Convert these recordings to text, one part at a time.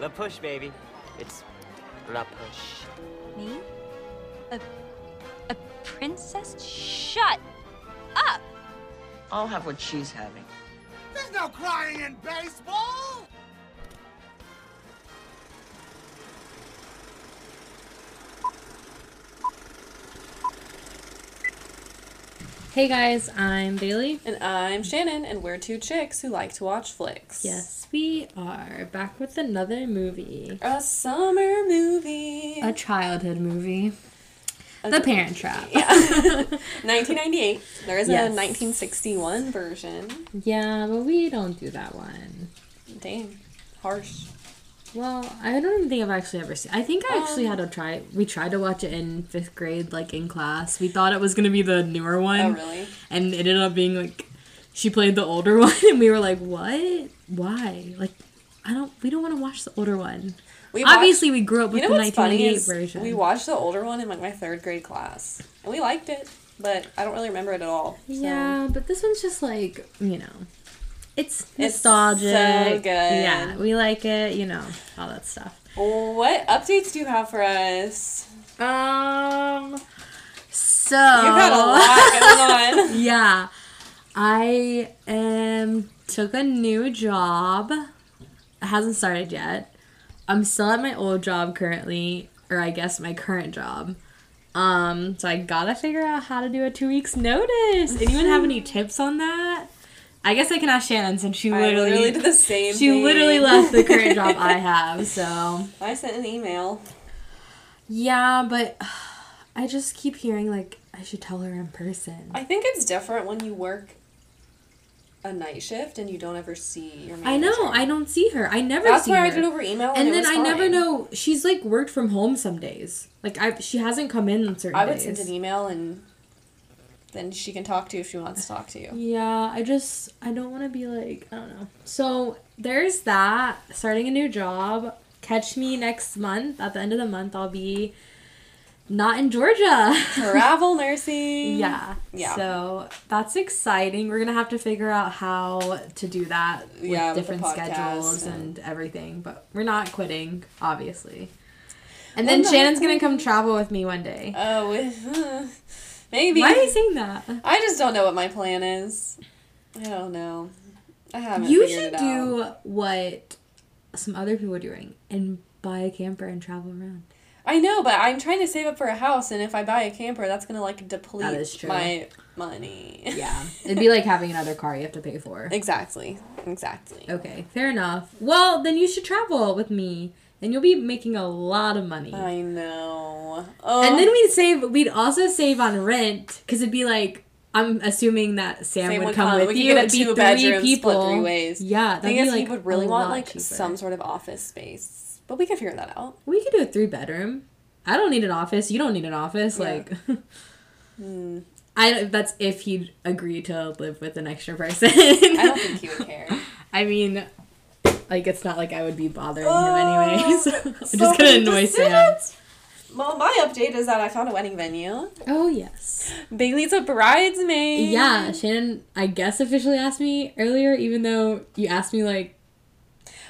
La push, baby. It's La push. Me? A, a princess? Shut up! I'll have what she's having. There's no crying in baseball! Hey guys, I'm Bailey. And I'm Shannon, and we're two chicks who like to watch flicks. Yes, we are back with another movie. A summer movie. A childhood movie. The Parent Trap. Yeah. 1998. There is Yes. a 1961 version. Yeah, but we don't do that one. Dang. Harsh. Well, I don't even think I've actually ever seen. I think I actually Um, had to try. We tried to watch it in fifth grade, like in class. We thought it was gonna be the newer one. Oh, really? And it ended up being like she played the older one, and we were like, "What? Why? Like, I don't. We don't want to watch the older one." We Obviously, we grew up with you know the what's funny 1988 is version. we watched the older one in like my third grade class, and we liked it, but I don't really remember it at all. so- Yeah, but this one's just like you know, it's It's nostalgic. so good. Yeah, we like it. You know, all that stuff. What updates do you have for us? Um. So You've had a lot going on. yeah, I um took a new job. It hasn't started yet. I'm still at my old job currently, or I guess my current job. Um, so I gotta figure out how to do a two weeks notice. Anyone have any tips on that? I guess I can ask Shannon since she literally, did the same she thing. literally left the current job I have. So I sent an email. yeah, but I just keep hearing like I should tell her in person. I think it's different when you work a night shift and you don't ever see your manager. I know. I don't see her. I never That's why her. I did over email, and, and then I never know. She's like worked from home some days. Like I, she hasn't come in on certain I would days. send an email and then she can talk to you if she wants to talk to you. Yeah, I just I don't want to be like I don't know. So there's that. Starting a new job. Catch me next month. At the end of the month, I'll be not in Georgia. Travel nursing. yeah. Yeah. So that's exciting. We're gonna have to figure out how to do that with Yeah, different podcast schedules and- and everything. But we're not quitting, obviously. And Well, then no, Shannon's gonna come travel with me one day. Oh, uh, maybe. Why are you saying that? I just don't know what my plan is. I don't know. I haven't. You should do out. what some other people are doing and buy a camper and travel around. I know, but I'm trying to save up for a house, and if I buy a camper, that's gonna like deplete That is true. my money. Yeah. It'd be like having another car you have to pay for. exactly. Exactly. Okay, fair enough. Well, then you should travel with me and you'll be making a lot of money. I know. Oh. And then we'd save. We'd also save on rent because it'd be like I'm assuming that Sam, Sam would would come, come. with We you. It'd be three people. three ways. Yeah, that'd be like he would really want like cheaper. some sort of office space, but we could figure that out. We could do a three bedroom. I don't need an office. You don't need an office. Yeah. Like, Hmm. I that's if he'd agree to live with an extra person. I don't think he would care. I mean, like it's not like I would be bothering Oh, him anyways. I'm just gonna annoy Sam. Well, my update is that I found a wedding venue. Oh yes. Bailey's a bridesmaid. Yeah, Shannon. I guess officially asked me earlier, even though you asked me like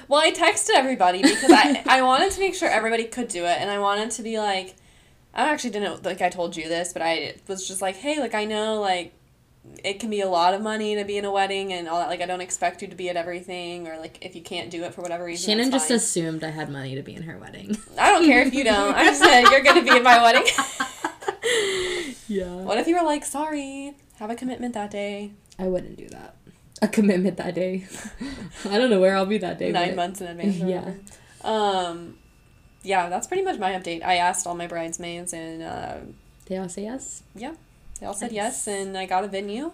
Well, I texted everybody because I I wanted to make sure everybody could do it, and I wanted to be like, I actually didn't like I told you this, but I was just like, hey, like I know like it can be a lot of money to be in a wedding and all that. Like I don't expect you to be at everything, or like if you can't do it for whatever reason. Shannon just assumed I had money to be in her wedding. I don't care if you don't. I just said you're gonna be in my wedding. yeah. what if you were like, sorry, have a commitment that day, I wouldn't do that. A commitment that day. I don't know where I'll be that day. nine but- months in advance. Yeah. Um, yeah, that's pretty much my update. I asked all my bridesmaids and. Uh, They all say yes. Yeah, they all said yes, and I got a venue,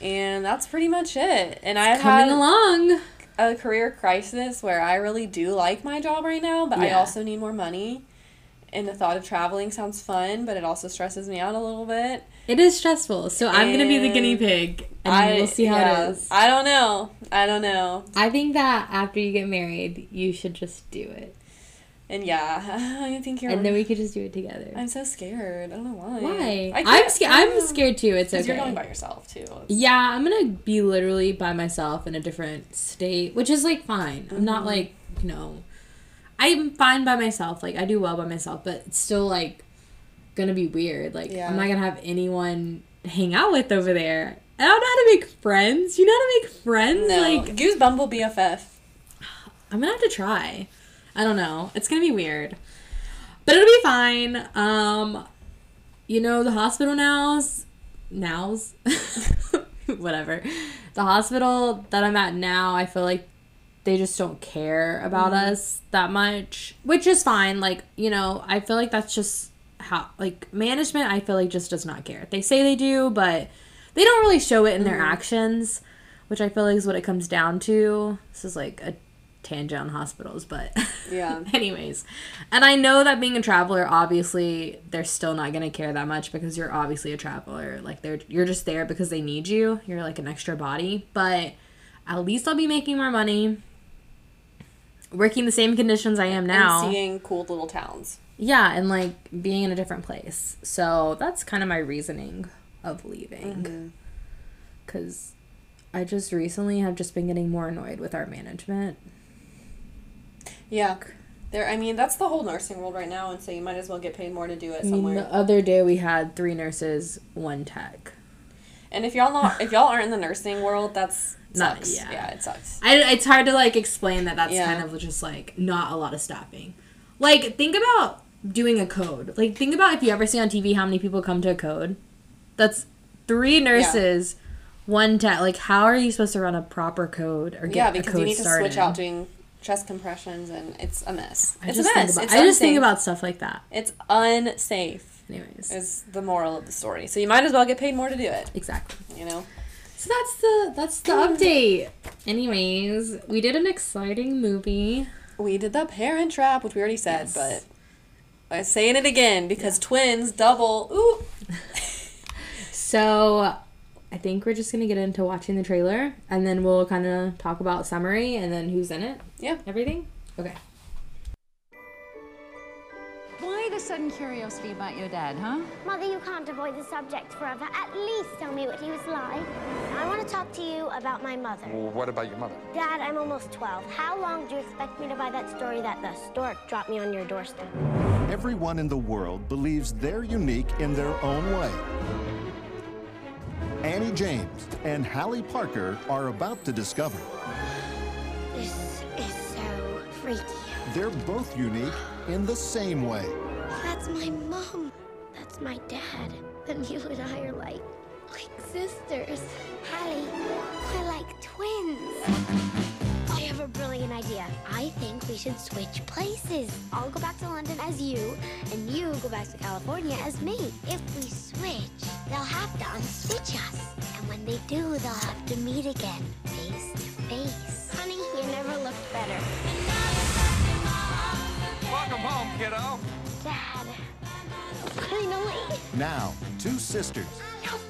and that's pretty much it. And I've Coming had along. a career crisis where I really do like my job right now, but I also need more money. And the thought of traveling sounds fun, but it also stresses me out a little bit. It is stressful, so I'm gonna be the guinea pig, and I we'll see how yeah, it is. I don't know. I don't know. I think that after you get married, you should just do it, And yeah, I think you're. and then we could just do it together. I'm so scared. I don't know why. Why? I I'm scared. I'm scared too. It's okay. You're going by yourself too. It's- Yeah, I'm gonna be literally by myself in a different state, which is like fine. I'm not Mhm. like you know I'm fine by myself. Like I do well by myself, but it's still like gonna be weird. Like Yeah. I'm not gonna have anyone hang out with over there. I don't know how to make friends. You know how to make friends? No, Like use Bumble BFF. I'm gonna have to try. I don't know. It's gonna be weird. But it'll be fine. Um you know, the hospital nows nows whatever. The hospital that I'm at now, I feel like they just don't care about us that much. Which is fine. Like, you know, I feel like that's just how like management I feel like just does not care. They say they do, but they don't really show it in their actions, which I feel like is what it comes down to. This is like a tangent on hospitals, but Yeah. anyways. And I know that being a traveler, obviously, they're still not gonna care that much because you're obviously a traveler. Like they're you're just there because they need you. You're like an extra body. But at least I'll be making more money. Working the same conditions I am now. And seeing cool little towns. Yeah, and like being in a different place. So that's kind of my reasoning of leaving. Mm-hmm. Because I just recently have just been getting more annoyed with our management. Yeah. There I mean, that's the whole nursing world right now and so you might as well get paid more to do it mean, somewhere. the other day we had three nurses, one tech. And if y'all not if y'all aren't in the nursing world, that's Not- sucks. yeah. yeah. it sucks. I, it's hard to like explain that that's Yeah. kind of just like not a lot of staffing. Like, think about doing a code. Like, think about if you ever see on TV how many people come to a code. That's three nurses, one tech. Like, how are you supposed to run a proper code or get Yeah, a because code you need to started? switch out doing chest compressions and it's a mess. I It's a mess. about, it's I just think about stuff like that. it's unsafe Anyways, is the moral of the story. So you might as well get paid more to do it, exactly. you know? So that's the that's the update. Anyways, we did an exciting movie. We did the parent trap, which we already said, but I'm saying it again because twins double. Ooh. So I think we're just gonna get into watching the trailer, and then we'll kind of talk about summary and then who's in it. Yeah. Everything. Okay. Why the sudden curiosity about your dad, huh? Mother, you can't avoid the subject forever. At least tell me what he was like. I want to talk to you about my mother. Well, what about your mother? Dad, I'm almost 12. How long do you expect me to buy that story that the stork dropped me on your doorstep? Everyone in the world believes they're unique in their own way. Annie James and Hallie Parker are about to discover This is so freaky. they're both unique in the same way. That's my mom. That's my dad. And you and I are like, like sisters. Hallie, we're like twins. I have a brilliant idea. I think we should switch places. I'll go back to London as you, and you go back to California as me. If we switch, they'll have to unswitch us. And when they do, they'll have to meet again, face to face. Honey, you never looked better. Welcome home, kiddo. Dad. Finally. Now, two sisters You're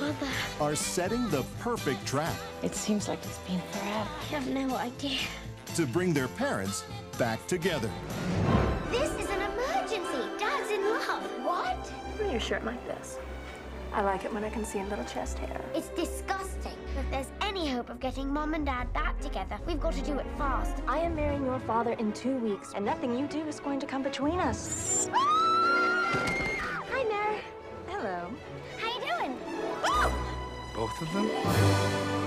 back. Are setting the perfect trap It seems like it's been forever. I have no idea. to bring their parents back together. This is an emergency. Dad's in love. What? Wear your shirt like this. I like it when I can see a little chest hair. It's disgusting. If there's any hope of getting mom and dad back together, we've got to do it fast. I am marrying your father in two weeks, and nothing you do is going to come between us. Ah! Hi, Mary. Hello. How you doing? Both of them?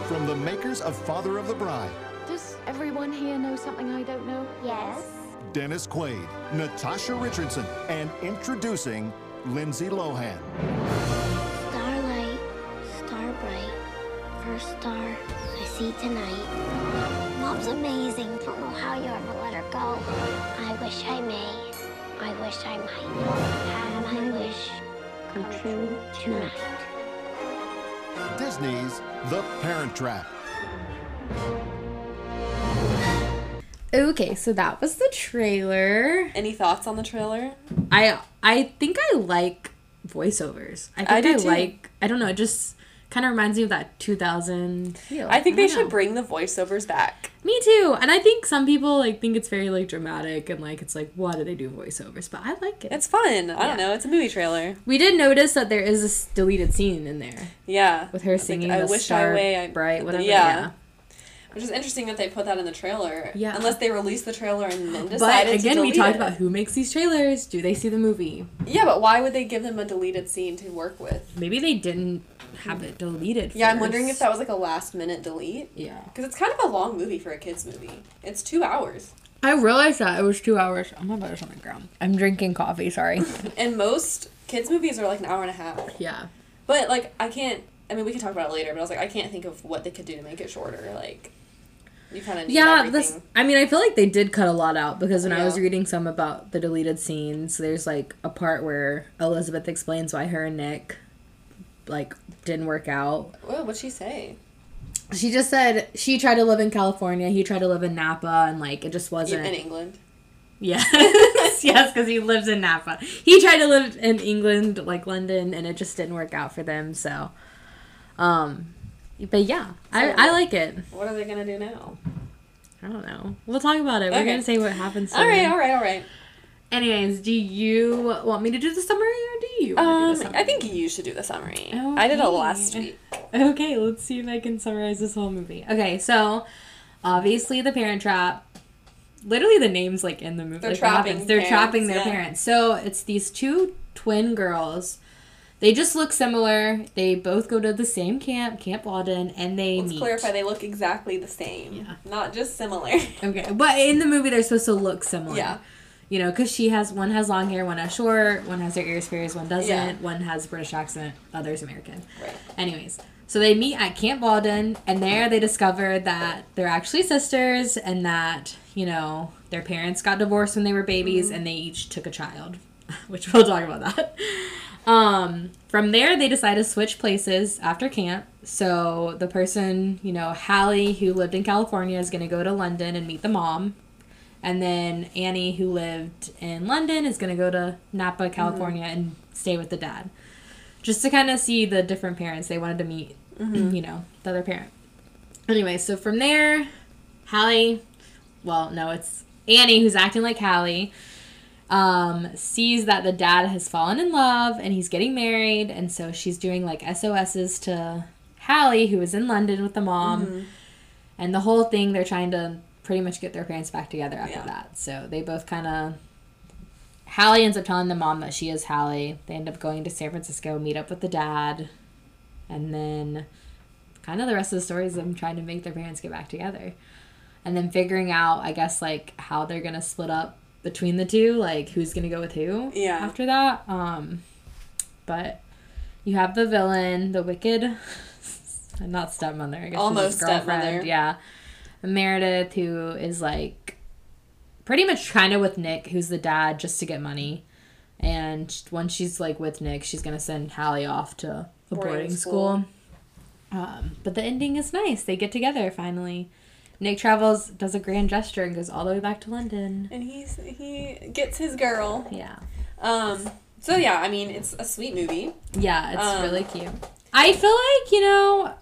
From the makers of Father of the Bride, Does everyone here know something I don't know? Yes. Dennis Quaid, Natasha Richardson, and introducing Lindsay Lohan. Starlight, star bright, first star I see tonight. Mom's amazing. Don't know how you ever let her go. I wish I may. I wish I might. Have my wish come true tonight. Disney's The Parent Trap. Okay, so that was the trailer. Any thoughts on the trailer? I I think I like voiceovers. I think I I, too. like. I don't know. It just kind of reminds me of that 2000 feel. I think they don't should bring the voiceovers back. Me too. And I think some people like think it's very like dramatic and like it's like why do they do voiceovers? But I like it. It's fun. I Yeah. don't know. It's a movie trailer. we did notice that there is this deleted scene in there Yeah. with her Like, singing I the wish Star I way I, Bright whatever. Yeah. Yeah. Which is interesting that they put that in the trailer. Yeah. Unless they released the trailer and then But decided to story. But again, we talked it. about who makes these trailers. Do they see the movie? Yeah, but why would they give them a deleted scene to work with? Maybe they didn't have it deleted. Yeah, I'm wondering if that was like a last minute delete. Yeah. Because it's kind of a long movie for a kids movie. It's two hours. I realized that it was two hours. I'm about to on the ground. I'm drinking coffee. Sorry. And most kids movies are like an hour and a half. yeah. But like I can't. I mean, we can talk about it later. But I was like, I can't think of what they could do to make it shorter. Like, you kind of Yeah, everything. this. I mean, I feel like they did cut a lot out because when I was reading some about the deleted scenes, there's like a part where Elizabeth explains why her and Nick, like, didn't work out. Whoa, what'd she say? She just said she tried to live in California, he tried to live in Napa, and like it just wasn't. In England. Yes, yes, because he lives in Napa. He tried to live in England, like London, and it just didn't work out for them. So, um, but yeah, I, So- I like it. What are they gonna do now? I don't know. We'll talk about it. We're gonna say what happens. All right, all right, all right. Anyways, do you want me to do the summary or do you? Um, do the summary? I think you should do the summary. I did it last week. Okay, let's see if I can summarize this whole movie. Okay, so obviously the Parent Trap. Literally, the names like in the movie. They're like, trapping. They're parents, trapping their yeah. parents. So it's these two twin girls. They just look similar. They both go to the same camp, Camp Walden, and they Let's meet. clarify, they look exactly the same. Yeah. Not just similar. Okay, but in the movie they're supposed to look similar. Yeah. You know, because she has one has long hair, one has short, one has their ears pierced, one doesn't, Yeah. one has British accent, other's American. Right. Anyways, so they meet at Camp Walden, and there they discover that they're actually sisters, and that you know their parents got divorced when they were babies, Mm-hmm. and they each took a child, which we'll talk about that. Um, from there, they decide to switch places after camp. So the person, you know, Hallie, who lived in California, is going to go to London and meet the mom. And then Annie, who lived in London, is going to go to Napa, mm-hmm. California, and stay with the dad. Just to kind of see the different parents. They wanted to meet, mm-hmm. you know, the other parent. Anyway, so from there, Hallie, well, no, it's Annie who's acting like Hallie, um, sees that the dad has fallen in love and he's getting married. And so she's doing like SOSs to Hallie, who is in London with the mom. Mm-hmm. And the whole thing, they're trying to pretty much get their parents back together after Yeah. that. So they both kind of. Hallie ends up telling the mom that she is Hallie. They end up going to San Francisco, meet up with the dad. And then kind of the rest of the story is them trying to make their parents get back together. And then figuring out, I guess, like how they're going to split up between the two, like who's going to go with who Yeah. after that. Um, but you have the villain, the wicked, not stepmother, I guess Almost stepmother. Yeah. Meredith, who is like pretty much kind of with Nick, who's the dad, just to get money. And once she's like with Nick, she's gonna send Hallie off to a boarding, Boarding school. school. Um, but the ending is nice. They get together finally. Nick travels, does a grand gesture, and goes all the way back to London. And he's he gets his girl. Yeah. Um. So yeah, I mean, it's a sweet movie. Yeah, it's Um, really cute. I feel like, you know,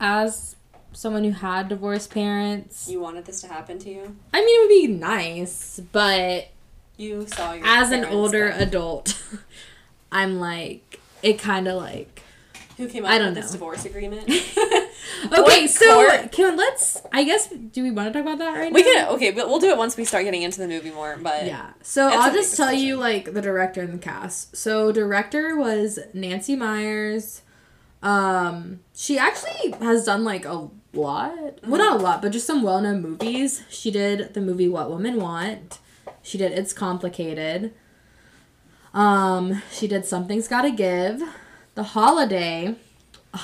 as someone who had divorced parents, You wanted this to happen to you. I mean, it would be nice, but You saw your as an older die. adult, I'm like, it kind of like. who came up I don't with this know. divorce agreement. Okay, so can let's. I guess. Do we want to talk about that right we now? can okay, but we'll do it once we start getting into the movie more. But Yeah. So I'll just tell you like the director and the cast. So director was Nancy Meyers. Um, she actually has done like a lot. Well, not a lot, but just some well-known movies. She did the movie What Women Want. She did It's Complicated. Um, she did Something's Gotta Give. The Holiday,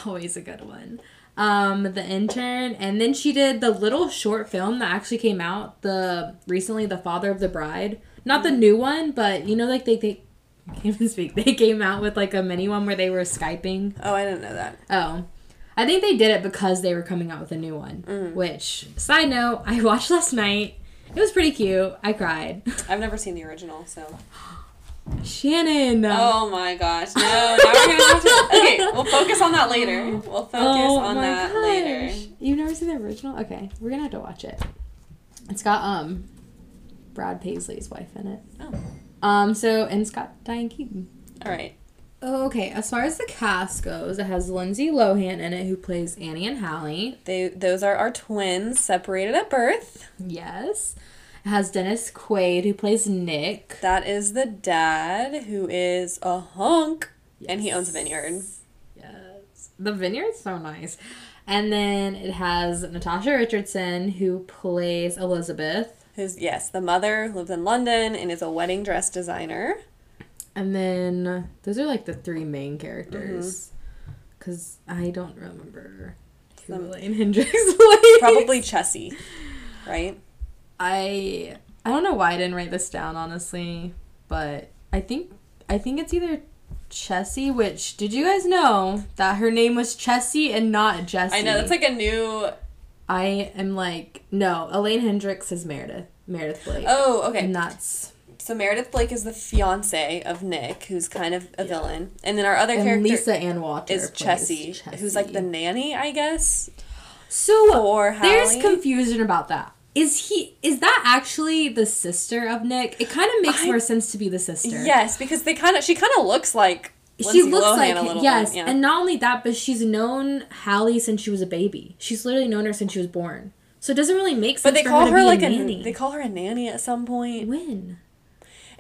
always a good one. Um, The Intern, and then she did the little short film that actually came out the recently, The Father of the Bride. Not the new one, but you know, like they they can't even speak. They came out with like a mini one where they were skyping. oh, I didn't know that. Oh. I think they did it because they were coming out with a new one. Which, side note, I watched last night. It was pretty cute. I cried. I've never seen the original, so. Shannon. Oh my gosh! No, now we're gonna have to. Okay, we'll focus on that later. We'll focus Oh on that later. You've never seen the original? Okay, we're gonna have to watch it. It's got um Brad Paisley's wife in it. Oh. Um, so and it's got Diane Keaton. All right. Oh, okay, as far as the cast goes, it has Lindsay Lohan in it, who plays Annie and Hallie. They those are our twins separated at birth. Yes. It has Dennis Quaid, who plays Nick. That is the dad who is a hunk and he owns a vineyard. Yes. The vineyard's so nice. And then it has Natasha Richardson, who plays Elizabeth. Who's yes, the mother lives in London and is a wedding dress designer. And then those are like the three main characters. Mm-hmm. Because I don't remember who Elaine Hendrix plays. Probably Chessie, right? I I don't know why I didn't write this down honestly, but I think I think it's either Chessie, which did you guys know that her name was Chessie and not Jessie? I know that's like a new. I am like no. Elaine Hendrix is Meredith. Meredith Blake. Oh, okay. And that's So Meredith Blake is the fiance of Nick, who's kind of a villain, and then our other and character Lisa Ann Walter is Chessie, who's like the nanny, I guess. So for there's Hallie. confusion about that. Is he? Is that actually the sister of Nick? It kind of makes I- more sense to be the sister. Yes, because they kind of she kind of looks like she Lindsay looks Lohan like a little yes. Yeah. and not only that, but she's known Hallie since she was a baby. She's literally known her since she was born. So it doesn't really make sense. but they call her, her, like a a nanny. they call her a nanny at some point. When?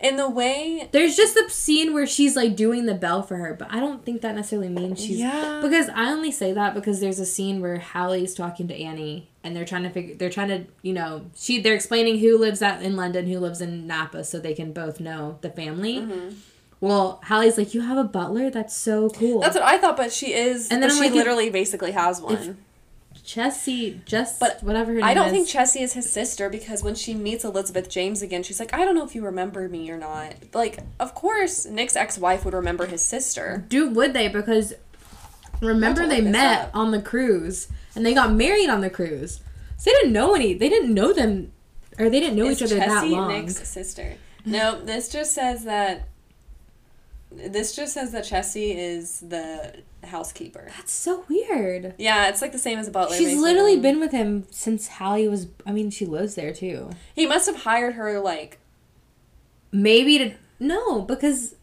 In the way There's just the scene where she's like doing the bell for her, but I don't think that necessarily means she's. Yeah. Because I only say that because there's a scene where Hallie's talking to Annie and they're trying to figure. They're trying to, you know, she they're explaining who lives at in London, who lives in Napa, so they can both know the family. Mm-hmm. Well, Hallie's like, you have a butler. That's so cool. that's what I thought, but she is. And then she like, literally basically has one. Chessie, just But whatever her name I don't is. think Chessie is his sister because when she meets Elizabeth James again, she's like, I don't know if you remember me or not. Like, of course, Nick's ex wife would remember his sister. Dude, would they? Because remember they met up. on the cruise and they got married on the cruise. So they didn't know any. They didn't know them, or they didn't know Is each other that Chessie long. Nick's sister? No, this just says that. This just says that Chessie is the housekeeper. That's so weird. Yeah, it's like the same as a butler. She's literally been with him since Hallie was. I mean, she lives there too. He must have hired her like. Maybe to no, because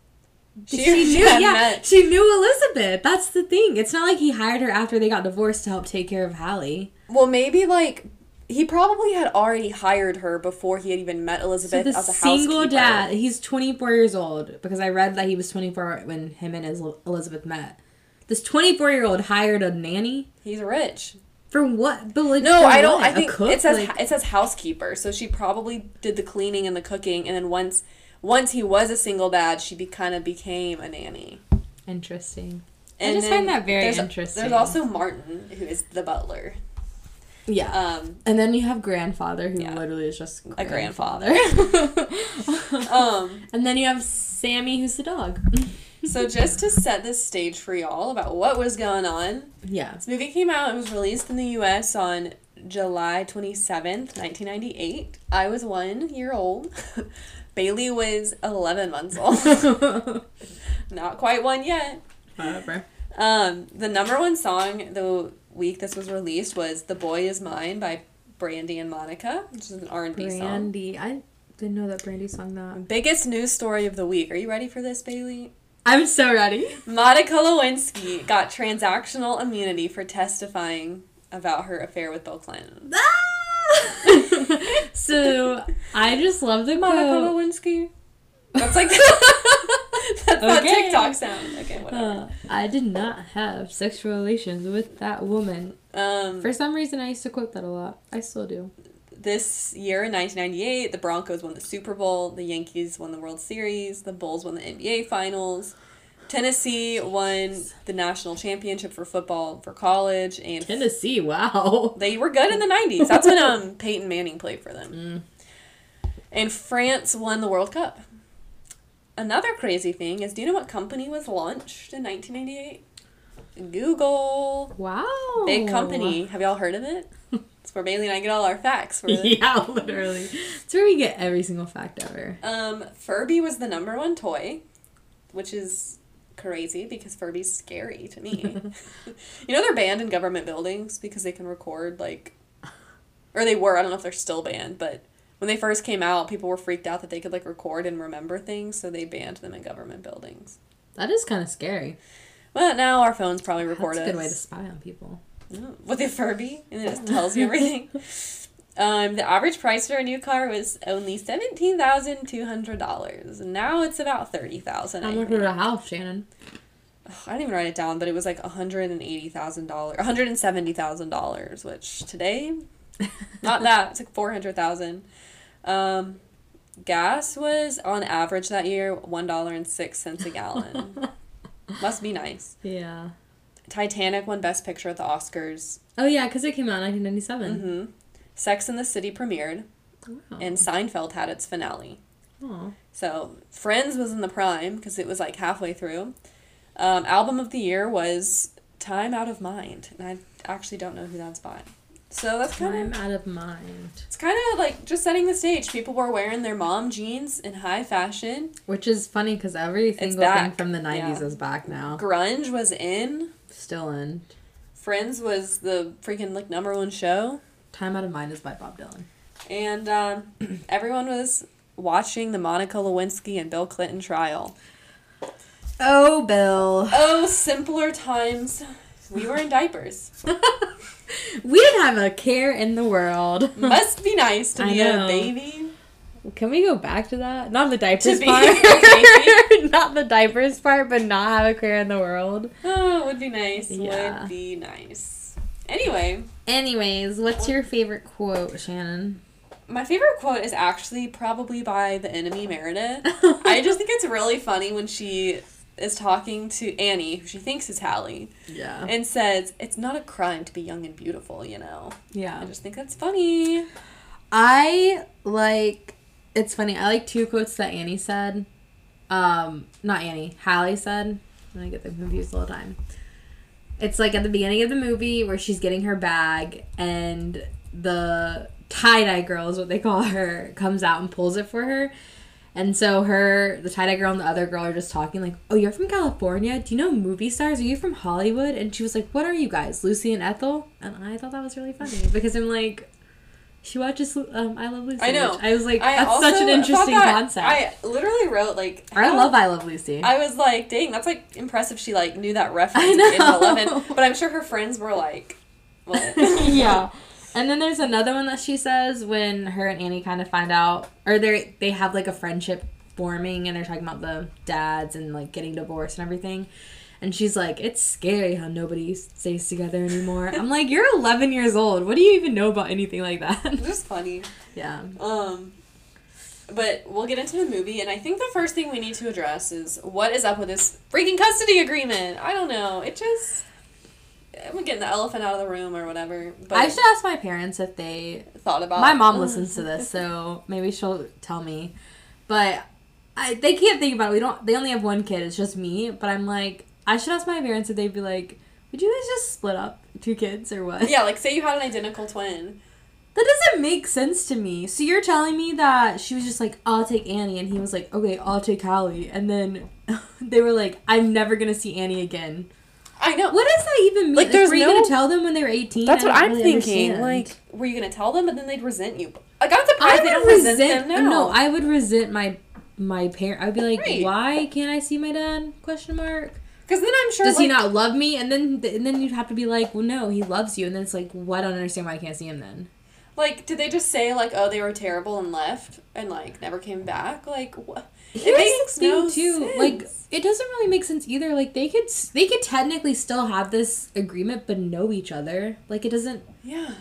She she, knew. Yeah, met- she knew Elizabeth. That's the thing. It's not like he hired her after they got divorced to help take care of Hallie. Well, maybe like he probably had already hired her before he had even met So Elizabeth the as a single housekeeper. dad, he's 24 years old because I read that he was 24 when him and his Elizabeth met. This 24 year old hired a nanny He's rich. for what? But like, No, I don't. what? I think cook? it says Like- it says housekeeper. So she probably did the cleaning and the cooking, and then once once he was a single dad, she be, kind of became a nanny. interesting. And I just find that very there's, interesting. There's also Martin, who is the butler. Yeah. Um, and then you have grandfather who Yeah. literally is just A grandfather. grandfather. um, and then you have Sammy who's the dog. so just to set this stage for y'all about what was going on, yeah. this movie came out. It was released in the U.S. on July twenty seventh, nineteen ninety eight. I was one year old. Bailey was eleven months old. Not quite one yet. Whatever. Um, the number one song the week this was released was "The Boy Is Mine" by Brandy and Monica, which is an R and B song. Brandy. I didn't know that Brandy sung that. Biggest news story of the week. Are you ready for this, Bailey? I'm so ready. Monica Lewinsky got transactional immunity for testifying about her affair with Bill Clinton. Ah! so I just love the Monica quote. Lewinsky. That's like that's Okay. TikTok sound. Okay, whatever. Uh, I did not have sexual relations with that woman. Um, For some reason, I used to quote that a lot. I still do. this year in 1998, the Broncos won the Super Bowl, the Yankees won the World Series, the Bulls won the NBA Finals, Tennessee won the national championship for football for college, and Tennessee, wow. they were good in the 90s. That's when um Peyton Manning played for them. And France won the World Cup. Another crazy thing is, do you know what company was launched in 1998? Google. Wow. Big company. Have y'all heard of it? It's where Bailey and I get all our facts. The- Yeah, literally. It's where we get every single fact ever. Um, Furby was the number one toy, which is crazy because Furby's scary to me. you know they're banned in government buildings because they can record like, or they were. I don't know if they're still banned, but when they first came out, people were freaked out that they could like record and remember things, so they banned them in government buildings. That is kind of scary. But now our phones probably record That's a us. good way to spy on people. with a Furby, and it just tells you everything. Um, the average price for a new car was only seventeen thousand two hundred dollars. Now it's about thirty thousand. How much was a house, Shannon? I didn't even write it down, but it was like hundred and eighty thousand dollars, one hundred and seventy thousand dollars, which today, not that. It's like four hundred thousand. Um, gas was on average that year one dollar and six cents a gallon. Must be nice. Yeah. Titanic won Best Picture at the Oscars. Oh yeah, because it came out in 1997. Mm-hmm. Sex in the City premiered, Wow. and Seinfeld had its finale. So Friends was in the prime because it was like halfway through. Um, album of the year was Time Out of Mind, and I actually don't know who that's by. So that's kind I'm of out of mind. it's kind of like just setting the stage. People were wearing their mom jeans in high fashion. Which is funny because every single thing from the 90s Yeah. is back now. Grunge was in. Still in. Friends was the freaking like number one show, Time Out of Mind is by Bob Dylan. and um, everyone was watching the Monica Lewinsky and Bill Clinton trial. Oh, Bill. Oh, simpler times. We were in diapers. We didn't have a care in the world. Must be nice to I be a baby. Can we go back to that? Not the diapers part. not the diapers part, but not have a care in the world. Oh, it would be nice. Yeah. Would be nice. Anyway, Anyways, what's your favorite quote, Shannon? my favorite quote is actually probably by the enemy Meredith. I just think it's really funny when she is talking to Annie, who she thinks is Hallie, Yeah. and says, It's not a crime to be young and beautiful, you know? Yeah. I just think that's funny. I like it's funny. I like two quotes that Annie said. Um, not Annie, Hallie said. I get them confused all the time. It's like at the beginning of the movie where she's getting her bag and the tie dye girl is what they call her comes out and pulls it for her. And so her, the tie dye girl and the other girl are just talking like, "Oh, you're from California? Do you know movie stars? Are you from Hollywood?" And she was like, "What are you guys, Lucy and Ethel?" And I thought that was really funny because I'm like, she watches um, I Love Lucy. I know. I was like, I that's such an interesting concept. I literally wrote, like, I love I Love Lucy. I was like, dang, that's like impressive. She like knew that reference in eleven, but I'm sure her friends were like, what? yeah. And then there's another one that she says when her and Annie kind of find out, or they they have like a friendship forming, and they're talking about the dads and like getting divorced and everything. And she's like, "It's scary how nobody stays together anymore." I'm like, "You're 11 years old. What do you even know about anything like that?" Just funny. yeah. Um, but we'll get into the movie, and I think the first thing we need to address is what is up with this freaking custody agreement. I don't know. It just I'm getting the elephant out of the room or whatever. But I should ask my parents if they thought about My mom listens to this, so maybe she'll tell me. But I they can't think about it. We don't. They only have one kid. It's just me. But I'm like, I should ask my parents if they'd be like, would you guys just split up two kids or what? Yeah, like say you had an identical twin. That doesn't make sense to me. So you're telling me that she was just like, I'll take Annie, and he was like, okay, I'll take Hallie, and then they were like, I'm never gonna see Annie again. I know. What does that even mean? Like, there's were you no- gonna tell them when they were 18? That's what I'm really thinking. understand. Like, were you gonna tell them, but then they'd resent you? Like, I'm I surprised they don't resent, resent. them now. No, I would resent my my parent. I'd be like, Right. why can't I see my dad? Question mark. Because then I'm sure. Does he not love me? And then and then you'd have to be like, well, no, he loves you. And then it's like, well, I don't understand why I can't see him then. Like, did they just say like, oh, they were terrible and left and like never came back? Like, what? Here's makes thing no too. sense. Like, it doesn't really make sense either. Like, they could they could technically still have this agreement, but know each other. Like, it doesn't. Yeah.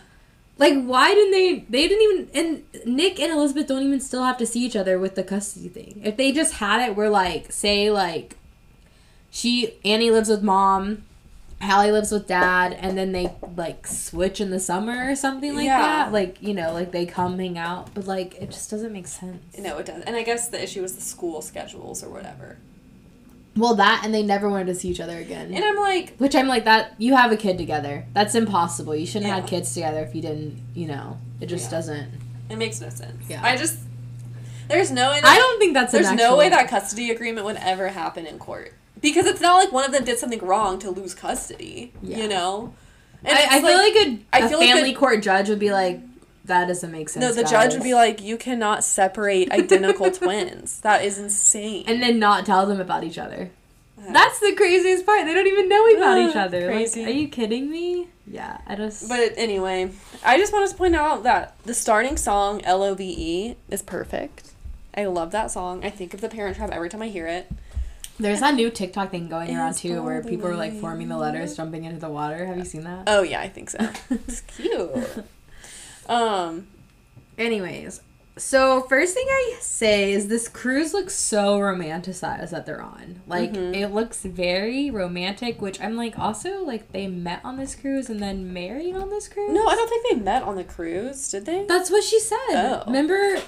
Like, why didn't they? They didn't even. And Nick and Elizabeth don't even still have to see each other with the custody thing. If they just had it where, like, say, like, she Annie lives with mom, Hallie lives with dad, and then they like switch in the summer or something like Yeah. that. Like, you know, like they come hang out, but like it just doesn't make sense. No, it doesn't. And I guess the issue was the school schedules or whatever. Well, that and they never wanted to see each other again. And I'm like, Which I'm like that. You have a kid together. That's impossible. You shouldn't have Yeah. had kids together if you didn't. You know, it just Yeah. doesn't. it makes no sense. Yeah. I just there's no way. That, I don't think that's There's no way that custody agreement would ever happen in court because it's not like one of them did something wrong to lose custody. Yeah. You know. And I, I feel like, a, I a feel like family the- court judge would be like, that doesn't make sense. No, the guys." judge would be like, "You cannot separate identical twins. That is insane." and then not tell them about each other. That's the craziest part. They don't even know about each other. Like, are you kidding me? Yeah, I just. But anyway, I just wanted to point out that the starting song L O V E is perfect. I love that song. I think of the Parent Trap every time I hear it. There's that new TikTok thing going around too, where people are like forming the letters, jumping into the water. Have you seen that? Oh yeah, I think so. it's cute. Um, Anyways, so first thing I say is this cruise looks so romanticized that they're on. Like Mhm. it looks very romantic, which I'm like also like they met on this cruise and then married on this cruise. no, I don't think they met on the cruise, did they? That's what she said. Oh. Remember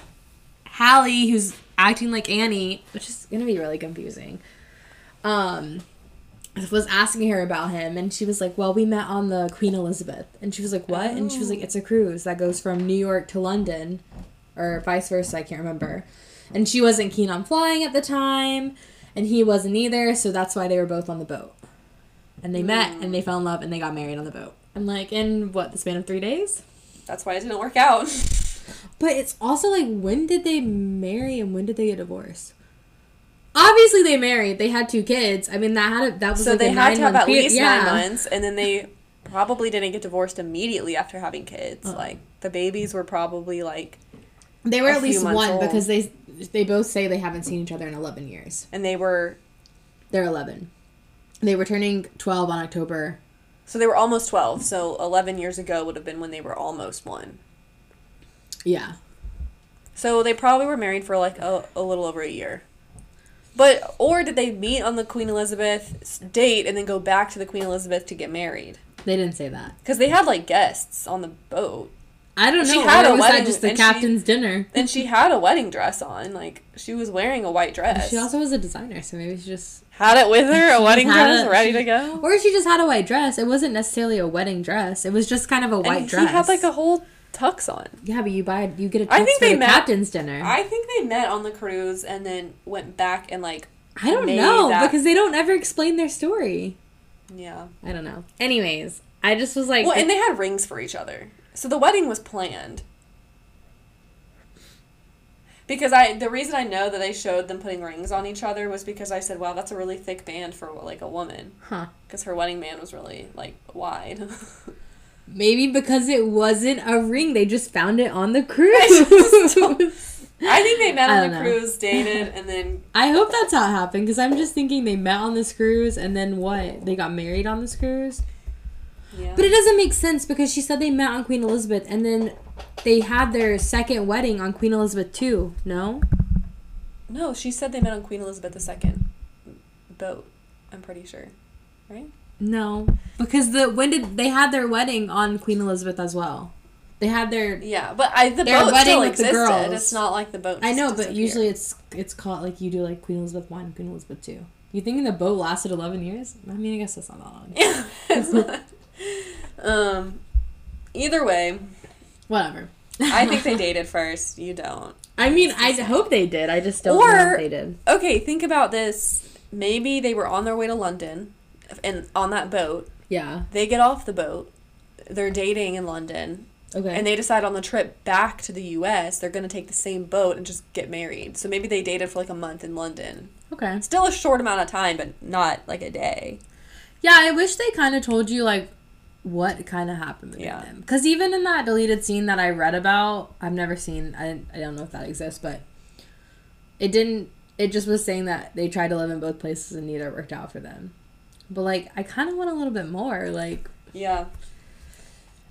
Hallie, who's acting like Annie, which is gonna be really confusing. Um, was asking her about him, and she was like, "Well, we met on the Queen Elizabeth," and she was like, "What?" And she was like, "It's a cruise that goes from New York to London, or vice versa. I can't remember." And she wasn't keen on flying at the time, and he wasn't either. So that's why they were both on the boat. And they met, and they fell in love, and they got married on the boat. And like in what the span of three days. That's why it didn't work out. But it's also like when did they marry and when did they get divorced? Obviously they married. They had two kids. I mean that had a, that was so like they a had to have at period- least yeah. nine months, and then they probably didn't get divorced immediately after having kids. Uh. Like the babies were probably like, They were a at least one old. because they they both say they haven't seen each other in eleven years. and they were They're eleven. They were turning twelve on October. so they were almost twelve. So eleven years ago would have been when they were almost one. Yeah. So they probably were married for like a, a little over a year. But or did they meet on the Queen Elizabeth date and then go back to the Queen Elizabeth to get married? They didn't say that. Because they had like guests on the boat. I don't know. She had or a was wedding- that just the and she- captain's dinner? And she had a wedding dress on. Like she was wearing a white dress. She also was a designer, so maybe she just had it with her, a wedding dress a- ready she- to go. Or she just had a white dress. It wasn't necessarily a wedding dress. It was just kind of a white and dress. he had like a whole tux on. Yeah, but you buy you get a tux I think for they the met- captain's dinner. I think they met on the cruise and then went back and like. I don't know that- because they don't ever explain their story. Yeah. I don't know. Anyways, I just was like, Well, and they had rings for each other, so the wedding was planned. Because I, the reason I know that they showed them putting rings on each other was because I said, "Wow, that's a really thick band for like a woman." Huh. Because her wedding band was really like wide. maybe because it wasn't a ring, they just found it on the cruise. I think they met on the know. cruise, dated, and then I hope that's how it happened because I'm just thinking they met on this cruise and then what? They got married on this cruise. yeah. But it doesn't make sense because she said they met on Queen Elizabeth and then they had their second wedding on Queen Elizabeth too. No? no, she said they met on Queen Elizabeth II boat. I'm pretty sure, right? No. Because the when did they had their wedding on Queen Elizabeth as well? They had their Yeah, but I the boat wedding still existed. girls. It's not like the boat. I know, but usually it's it's called like you do like Queen Elizabeth one, Queen Elizabeth two. You thinking the boat lasted eleven years? I mean, I guess that's not that long. Yeah, it's not. Um, either way, Whatever. I think they dated first. You don't. I mean, I hope they did. I just don't know if they did. okay, think about this. Maybe they were on their way to London, and on that boat, Yeah. they get off the boat. They're dating in London, Okay. and they decide on the trip back to the U.S. they're gonna take the same boat and just get married. So maybe they dated for like a month in London. okay. Still a short amount of time, but not like a day. Yeah, I wish they kind of told you like what kind of happened between Yeah. them. Because even in that deleted scene that I read about, I've never seen. I I don't know if that exists, but it didn't. It just was saying that they tried to live in both places and neither worked out for them. But like, I kind of want a little bit more. Like, Yeah.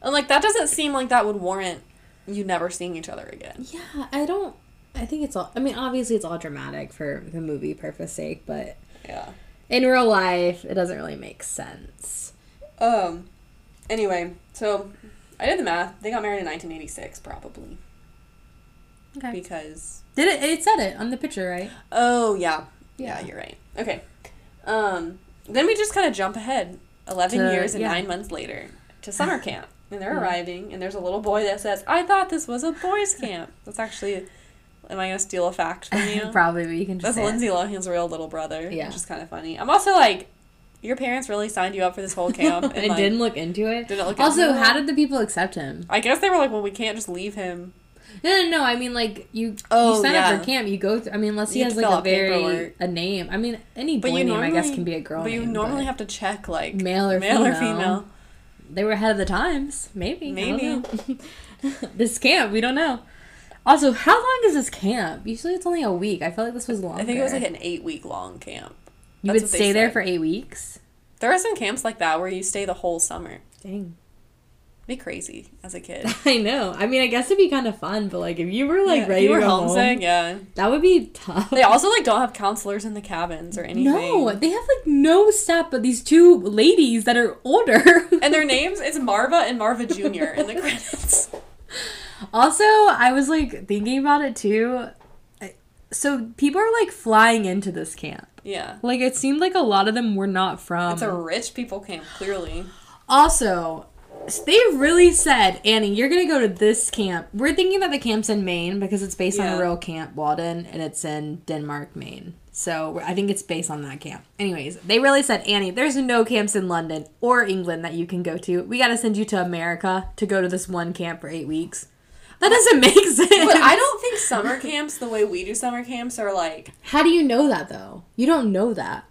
And like that doesn't seem like that would warrant you never seeing each other again. yeah, I don't. I think it's all. I mean, obviously, it's all dramatic for the movie purpose sake, but Yeah. in real life, it doesn't really make sense. Um anyway, so I did the math. They got married in 1986 probably Okay. because Did it? It said it on the picture, right? oh yeah. Yeah, Yeah. you're right. Okay. Um then we just kind of jump ahead 11 To- years and yeah. 9 months later to summer camp. And they're mm-hmm. arriving and there's a little boy that says, "I thought this was a boys camp." That's actually Am I gonna steal a fact from you? Probably, but you can just That's say it. Lindsay Lohan's real little brother. Yeah. Which is kind of funny. I'm also like, your parents really signed you up for this whole camp. and like, didn't look into it. Didn't look also, into it? how did the people accept him? I guess they were like, well, we can't just leave him. No, no, no. I mean, like you. Oh, you sign yeah. up for camp. You go. Through, I mean, unless he has like a very paperwork. a name. I mean, any boy you name normally I guess can be a girl But name. you normally but have to check like male or male female. or female. They were ahead of the times. Maybe. Maybe. this camp. We don't know. Also, how long is this camp? Usually it's only a week. I feel like this was long. I think it was like an eight week long camp. You would stay there for eight weeks. There are some camps like that where you stay the whole summer. Dang. Be crazy as a kid. I know. I mean, I guess it'd be kind of fun, but like if you were like Yeah, ready you were to go homesick, home, yeah. that would be tough. They also like don't have counselors in the cabins or anything. no, they have like no staff but these two ladies that are older. And their names is Marva and Marva Jr. in the credits. Also, I was like thinking about it too. So people are like flying into this camp. Yeah. Like it seemed like a lot of them were not from. It's a rich people camp, clearly. Also, they really said, Annie, you're gonna go to this camp. We're thinking that the camp's in Maine because it's based on Yeah. a real camp, Walden, and it's in Denmark, Maine. So I think it's based on that camp. Anyways, they really said, Annie, there's no camps in London or England that you can go to. We gotta send you to America to go to this one camp for eight weeks. That doesn't make sense. But I don't think summer camps, the way we do summer camps, are like. How do you know that though? You don't know that.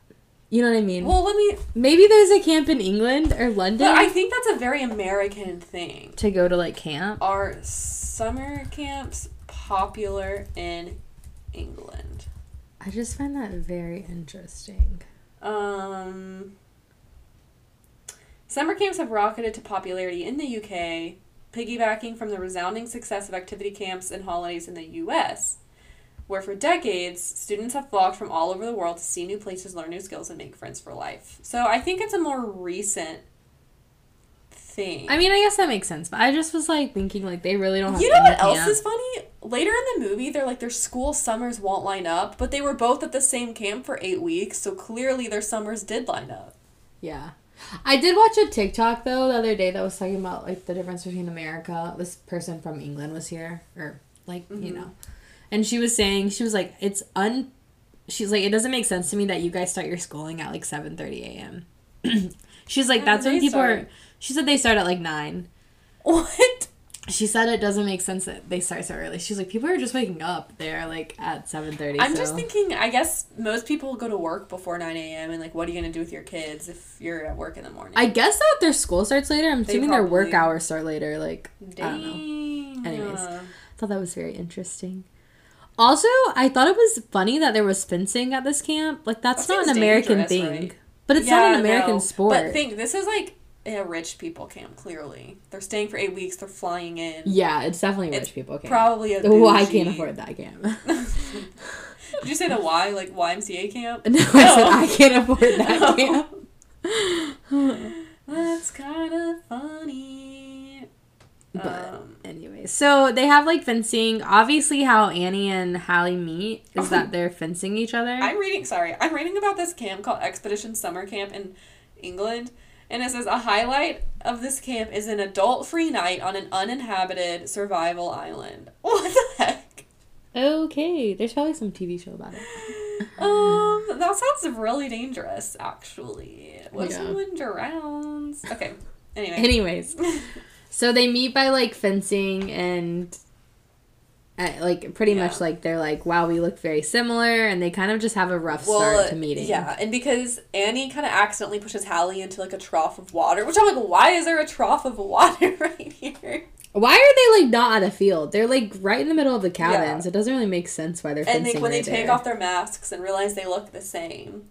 You know what I mean? Well, let me. Maybe there's a camp in England or London But I think that's a very American thing. to go to like camp. Are summer camps popular in England? I just find that very interesting. Um, summer camps have rocketed to popularity in the UK, piggybacking from the resounding success of activity camps and holidays in the US, where for decades students have flocked from all over the world to see new places, learn new skills, and make friends for life. So I think it's a more recent thing. I mean, I guess that makes sense, but I just was like thinking like they really don't have. You know what else camp. is funny? Later in the movie, they're like their school summers won't line up, but they were both at the same camp for eight weeks, so clearly their summers did line up. Yeah. I did watch a TikTok though the other day that was talking about like the difference between America. This person from England was here, or like you Mm-hmm. know, and she was saying she was like it's un. She's like it doesn't make sense to me that you guys start your schooling at like seven thirty a.m. She's like that's when people are. She said they start at like nine. What? She said it doesn't make sense that they start so early. She's like people are just waking up there like at seven thirty. I'm just thinking, I guess most people go to work before 9 a.m. and like, what are you going to do with your kids if you're at work in the morning? I guess that their school starts later. I'm They assuming their work hours start later. Like I don't know. Dang. Anyways, thought that was very interesting. Also, I thought it was funny that there was fencing at this camp. Like that's That not an American thing. right? But it's not an American no. sport. But think, this is like a rich people camp, clearly. They're staying for eight weeks, they're flying in. yeah, it's definitely rich It's people camp. probably a Well, I can't afford that camp. Did you say the Y, like YMCA camp? no, I said I can't afford that No. camp. That's kind of funny. But Um, anyway, so they have like fencing. Obviously, how Annie and Hallie meet is that they're fencing each other. I'm reading, sorry, I'm reading about this camp called Expedition Summer Camp in England. And it says a highlight of this camp is an adult free night on an uninhabited survival island. What the heck? okay, there's probably some TV show about it. Um, that sounds really dangerous, actually. What if Yeah. someone drowns? Okay, anyway. Anyways, so they meet by like fencing and uh, like pretty Yeah. much like they're like, wow, we look very similar, and they kind of just have a rough start to meeting. Yeah, and because Annie kind of accidentally pushes Hallie into like a trough of water, which I'm like, why is there a trough of water right here? Why are they like not on a field? They're like right in the middle of the cabins. Yeah. It doesn't really make sense why they're fencing And like when they right take off their masks and realize they look the same.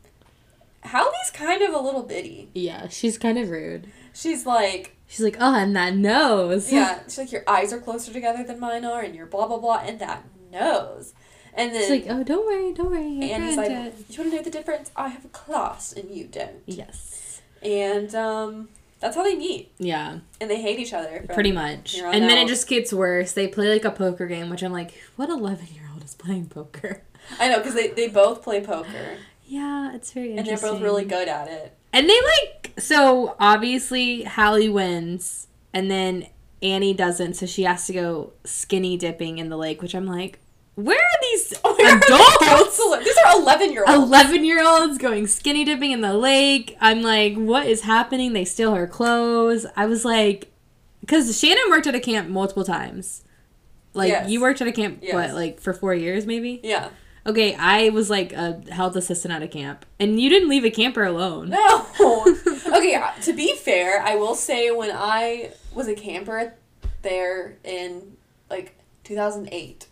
Hallie's kind of a little bitty. Yeah, she's kind of rude. She's like, She's like, oh, and that nose. yeah, she's like, your eyes are closer together than mine are, and you're blah blah blah, and that nose. And then She's like, oh, don't worry, don't worry. Annie's good. like, you want to know the difference? I have a class and you don't. yes. And um, that's how they meet, Yeah, and they hate each other. from pretty much. on And then it just gets worse. They play like a poker game, which I'm like, what 11 year old is playing poker? I know because they, they both play poker Yeah, it's very interesting. and they're both really good at it. And they like so obviously Hallie wins and then Annie doesn't, so she has to go skinny dipping in the lake, which I'm like, where are these Where are the adults? counselors? These are eleven year olds. 11 year olds going skinny dipping in the lake. I'm like, what is happening? They steal her clothes. I was like, because Shannon worked at a camp multiple times. Like Yes. you worked at a camp, Yes. what, like for four years maybe? Yeah. Okay, I was like a health assistant at a camp, and you didn't leave a camper alone. No. okay, uh, to be fair, I will say when I was a camper there in like 2008,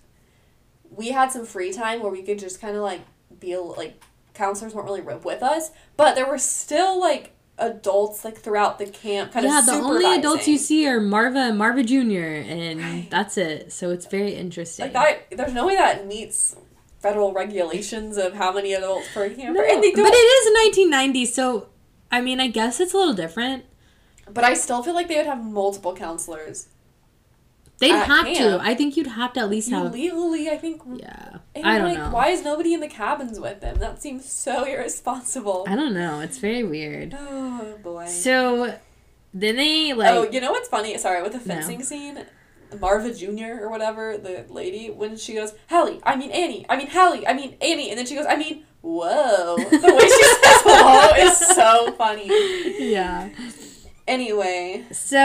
we had some free time where we could just kind of like be a, like counselors weren't really with us, but there were still like adults like throughout the camp kind yeah, of the only adults you see are Marva and Marva Jr. and that's it. So it's very interesting. like that there's no way that meets federal regulations of how many adults per camper No, and they but don't it is 1990, so I mean, I guess it's a little different. but I still feel like they would have multiple counselors They'd have to. I think you'd have to at least have. legally I think Yeah, And I don't like, know. why is nobody in the cabins with them? That seems so irresponsible. I don't know. It's very weird. Oh boy. So then they oh, like. oh, you know what's funny? Sorry, with the No. fencing scene, Marva Jr. or whatever, the lady, when she goes, Hallie, I mean Annie, I mean Hallie, I mean Annie, and then she goes, I mean, whoa. The way she says whoa is so funny. Yeah. Anyway, So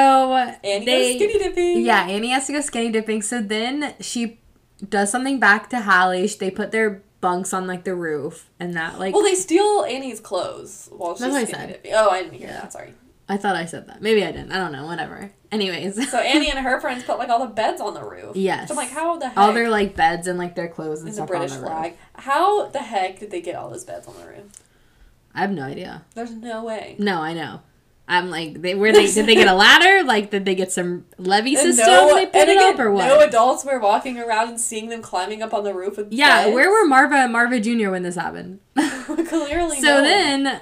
Annie they, goes skinny dipping. Yeah, Annie has to go skinny dipping. So then she does something back to Hallie. They put their bunks on like the roof, and that like Well, they steal Annie's clothes while she's That's what I skinny said. dipping. Oh, I didn't hear that. Sorry. I thought I said that. Maybe I didn't. I don't know. Whatever. Anyways. So Annie and her friends put like all the beds on the roof. Yes. So I'm like, how the heck? all their like beds and like their clothes and is a stuff British on the flag. roof. How the heck did they get all those beds on the roof? I have no idea. There's no way. No, I know. I'm like, they where they did they get a ladder? Like, did they get some levy And system? no, they put and it again, up or what? No adults were walking around and seeing them climbing up on the roof with yeah, beds? where were Marva and Marva Jr. when this happened? Clearly so no. then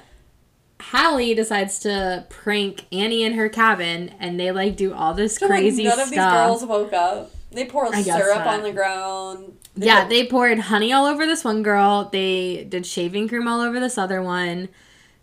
Hallie decides to prank Annie in her cabin, and they like do all this So, like, crazy none of these girls woke up. They pour syrup on the ground. They yeah, they poured honey all over this one girl. They did shaving cream all over this other one.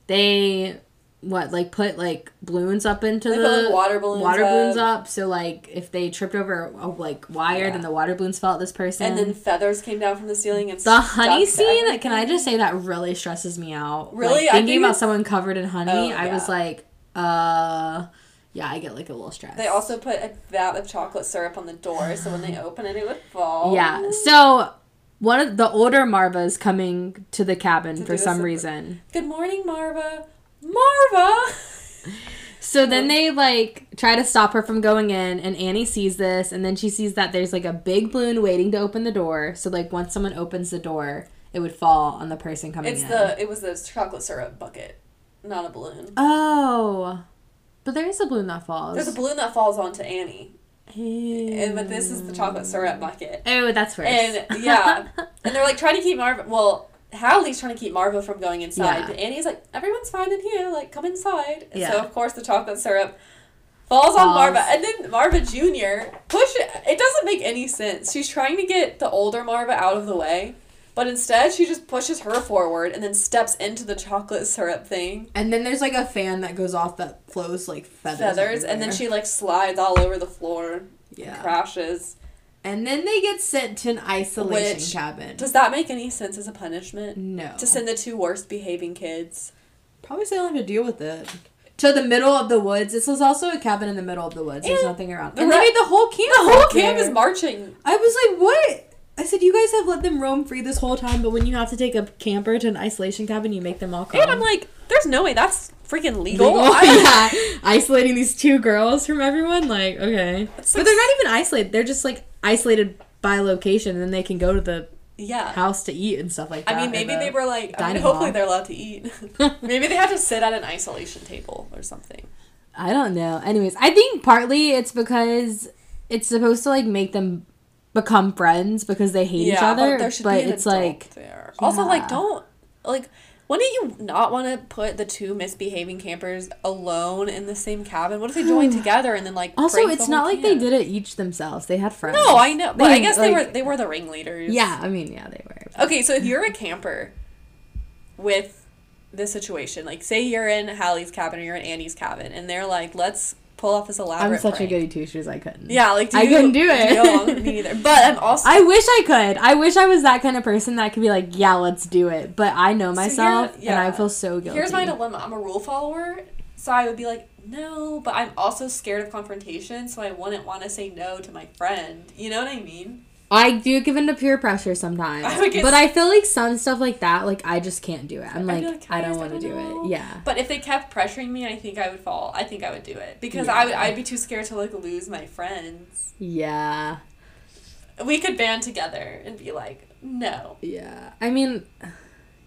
They what like put like balloons up into They the put, like, water balloons water balloons up. up. So like if they tripped over a like wire, then the water balloons fell at this person. and then feathers came down from the ceiling and the honey scene. Can I just say that really stresses me out? Really? Like, thinking think about someone covered in honey, Oh, I was like, uh, yeah, I get like a little stressed. They also put a vat of chocolate syrup on the door, so when they open it, it would fall. Yeah. So one of the older Marvas coming to the cabin To for some- reason. Good morning, Marva. Marva. So then they like try to stop her from going in, and Annie sees this, and then she sees that there's like a big balloon waiting to open the door. So like once someone opens the door, it would fall on the person coming in. It's in. the it was the chocolate syrup bucket, not a balloon. oh, but there is a balloon that falls. There's a balloon that falls onto Annie, and but this is the chocolate syrup bucket. Oh, that's worse. And yeah, and they're like trying to keep Marva. Well, Hallie's trying to keep Marva from going inside, Yeah. but Annie's like, everyone's fine in here. Like, come inside. And Yeah. So of course the chocolate syrup falls on Marva, and then Marva Junior push it. It doesn't make any sense. She's trying to get the older Marva out of the way. But instead, she just pushes her forward and then steps into the chocolate syrup thing. And then there's like a fan that goes off that flows like feathers. feathers, and then she like slides all over the floor. Yeah. Crashes. And then they get sent to an isolation Which cabin. does that make any sense as a punishment? No. To send the two worst behaving kids. Probably so they don't have to deal with it. To the middle of the woods. This was also a cabin in the middle of the woods. There's nothing around. the And re- they made the whole camp. The whole camp there. is marching. I was like, what? I said, you guys have let them roam free this whole time, but when you have to take a camper to an isolation cabin, you make them all come. And I'm like, there's no way that's freaking legal. Legal? Yeah, isolating these two girls from everyone. Like, okay, but they're not even isolated. They're just like isolated by location, and then they can go to the yeah. house to eat and stuff like that. I mean, maybe the they were like, I mean, hopefully hall. they're allowed to eat. maybe they had to sit at an isolation table or something. I don't know. Anyways, I think partly it's because it's supposed to like make them become friends because they hate each other. But, there should but it's like there. Also, like, don't like. Wouldn't you not want to put the two misbehaving campers alone in the same cabin? What if they joined together and then like? also it's not like they did it each themselves. They had friends. No, I know, but I They, guess they were they were the ringleaders. Yeah, I mean, yeah, they were. Okay, so if you're a camper with this situation, like say you're in Hallie's cabin or you're in Annie's cabin, and they're like, "Let's pull off this elaborate." I'm such prank. a goody two shoes. I couldn't. Yeah, like do I you- couldn't do it. Me neither. But I'm also I wish I could. I wish I was that kind of person that could be like, yeah, let's do it. But I know So myself, and I feel so guilty. Here's my dilemma. I'm a rule follower, so I would be like, no, but I'm also scared of confrontation, so I wouldn't want to say no to my friend. You know what I mean? I do give in to peer pressure sometimes, I but I feel like some stuff like that, like I just can't do it. I'm like, like, I don't want to do know." it. Yeah, But if they kept pressuring me, I think I would fall. I think I would do it because Yeah. I would. I'd be too scared to like lose my friends. yeah, We could band together and be like, no. yeah. I mean,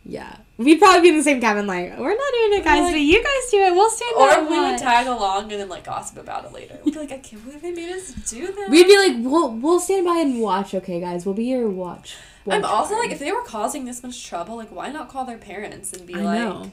yeah, we'd probably be in the same cabin. Like, we're not doing it, guys, like- but you guys do it. We'll stand Or we and would tag along and then like gossip about it later. We'd be like, I can't believe they made us do that. We'd be like, we'll we'll stand by and watch. Okay, guys, we'll be your watch. I'm watch also party. like, if they were causing this much trouble, like, why not call their parents and be I like, know.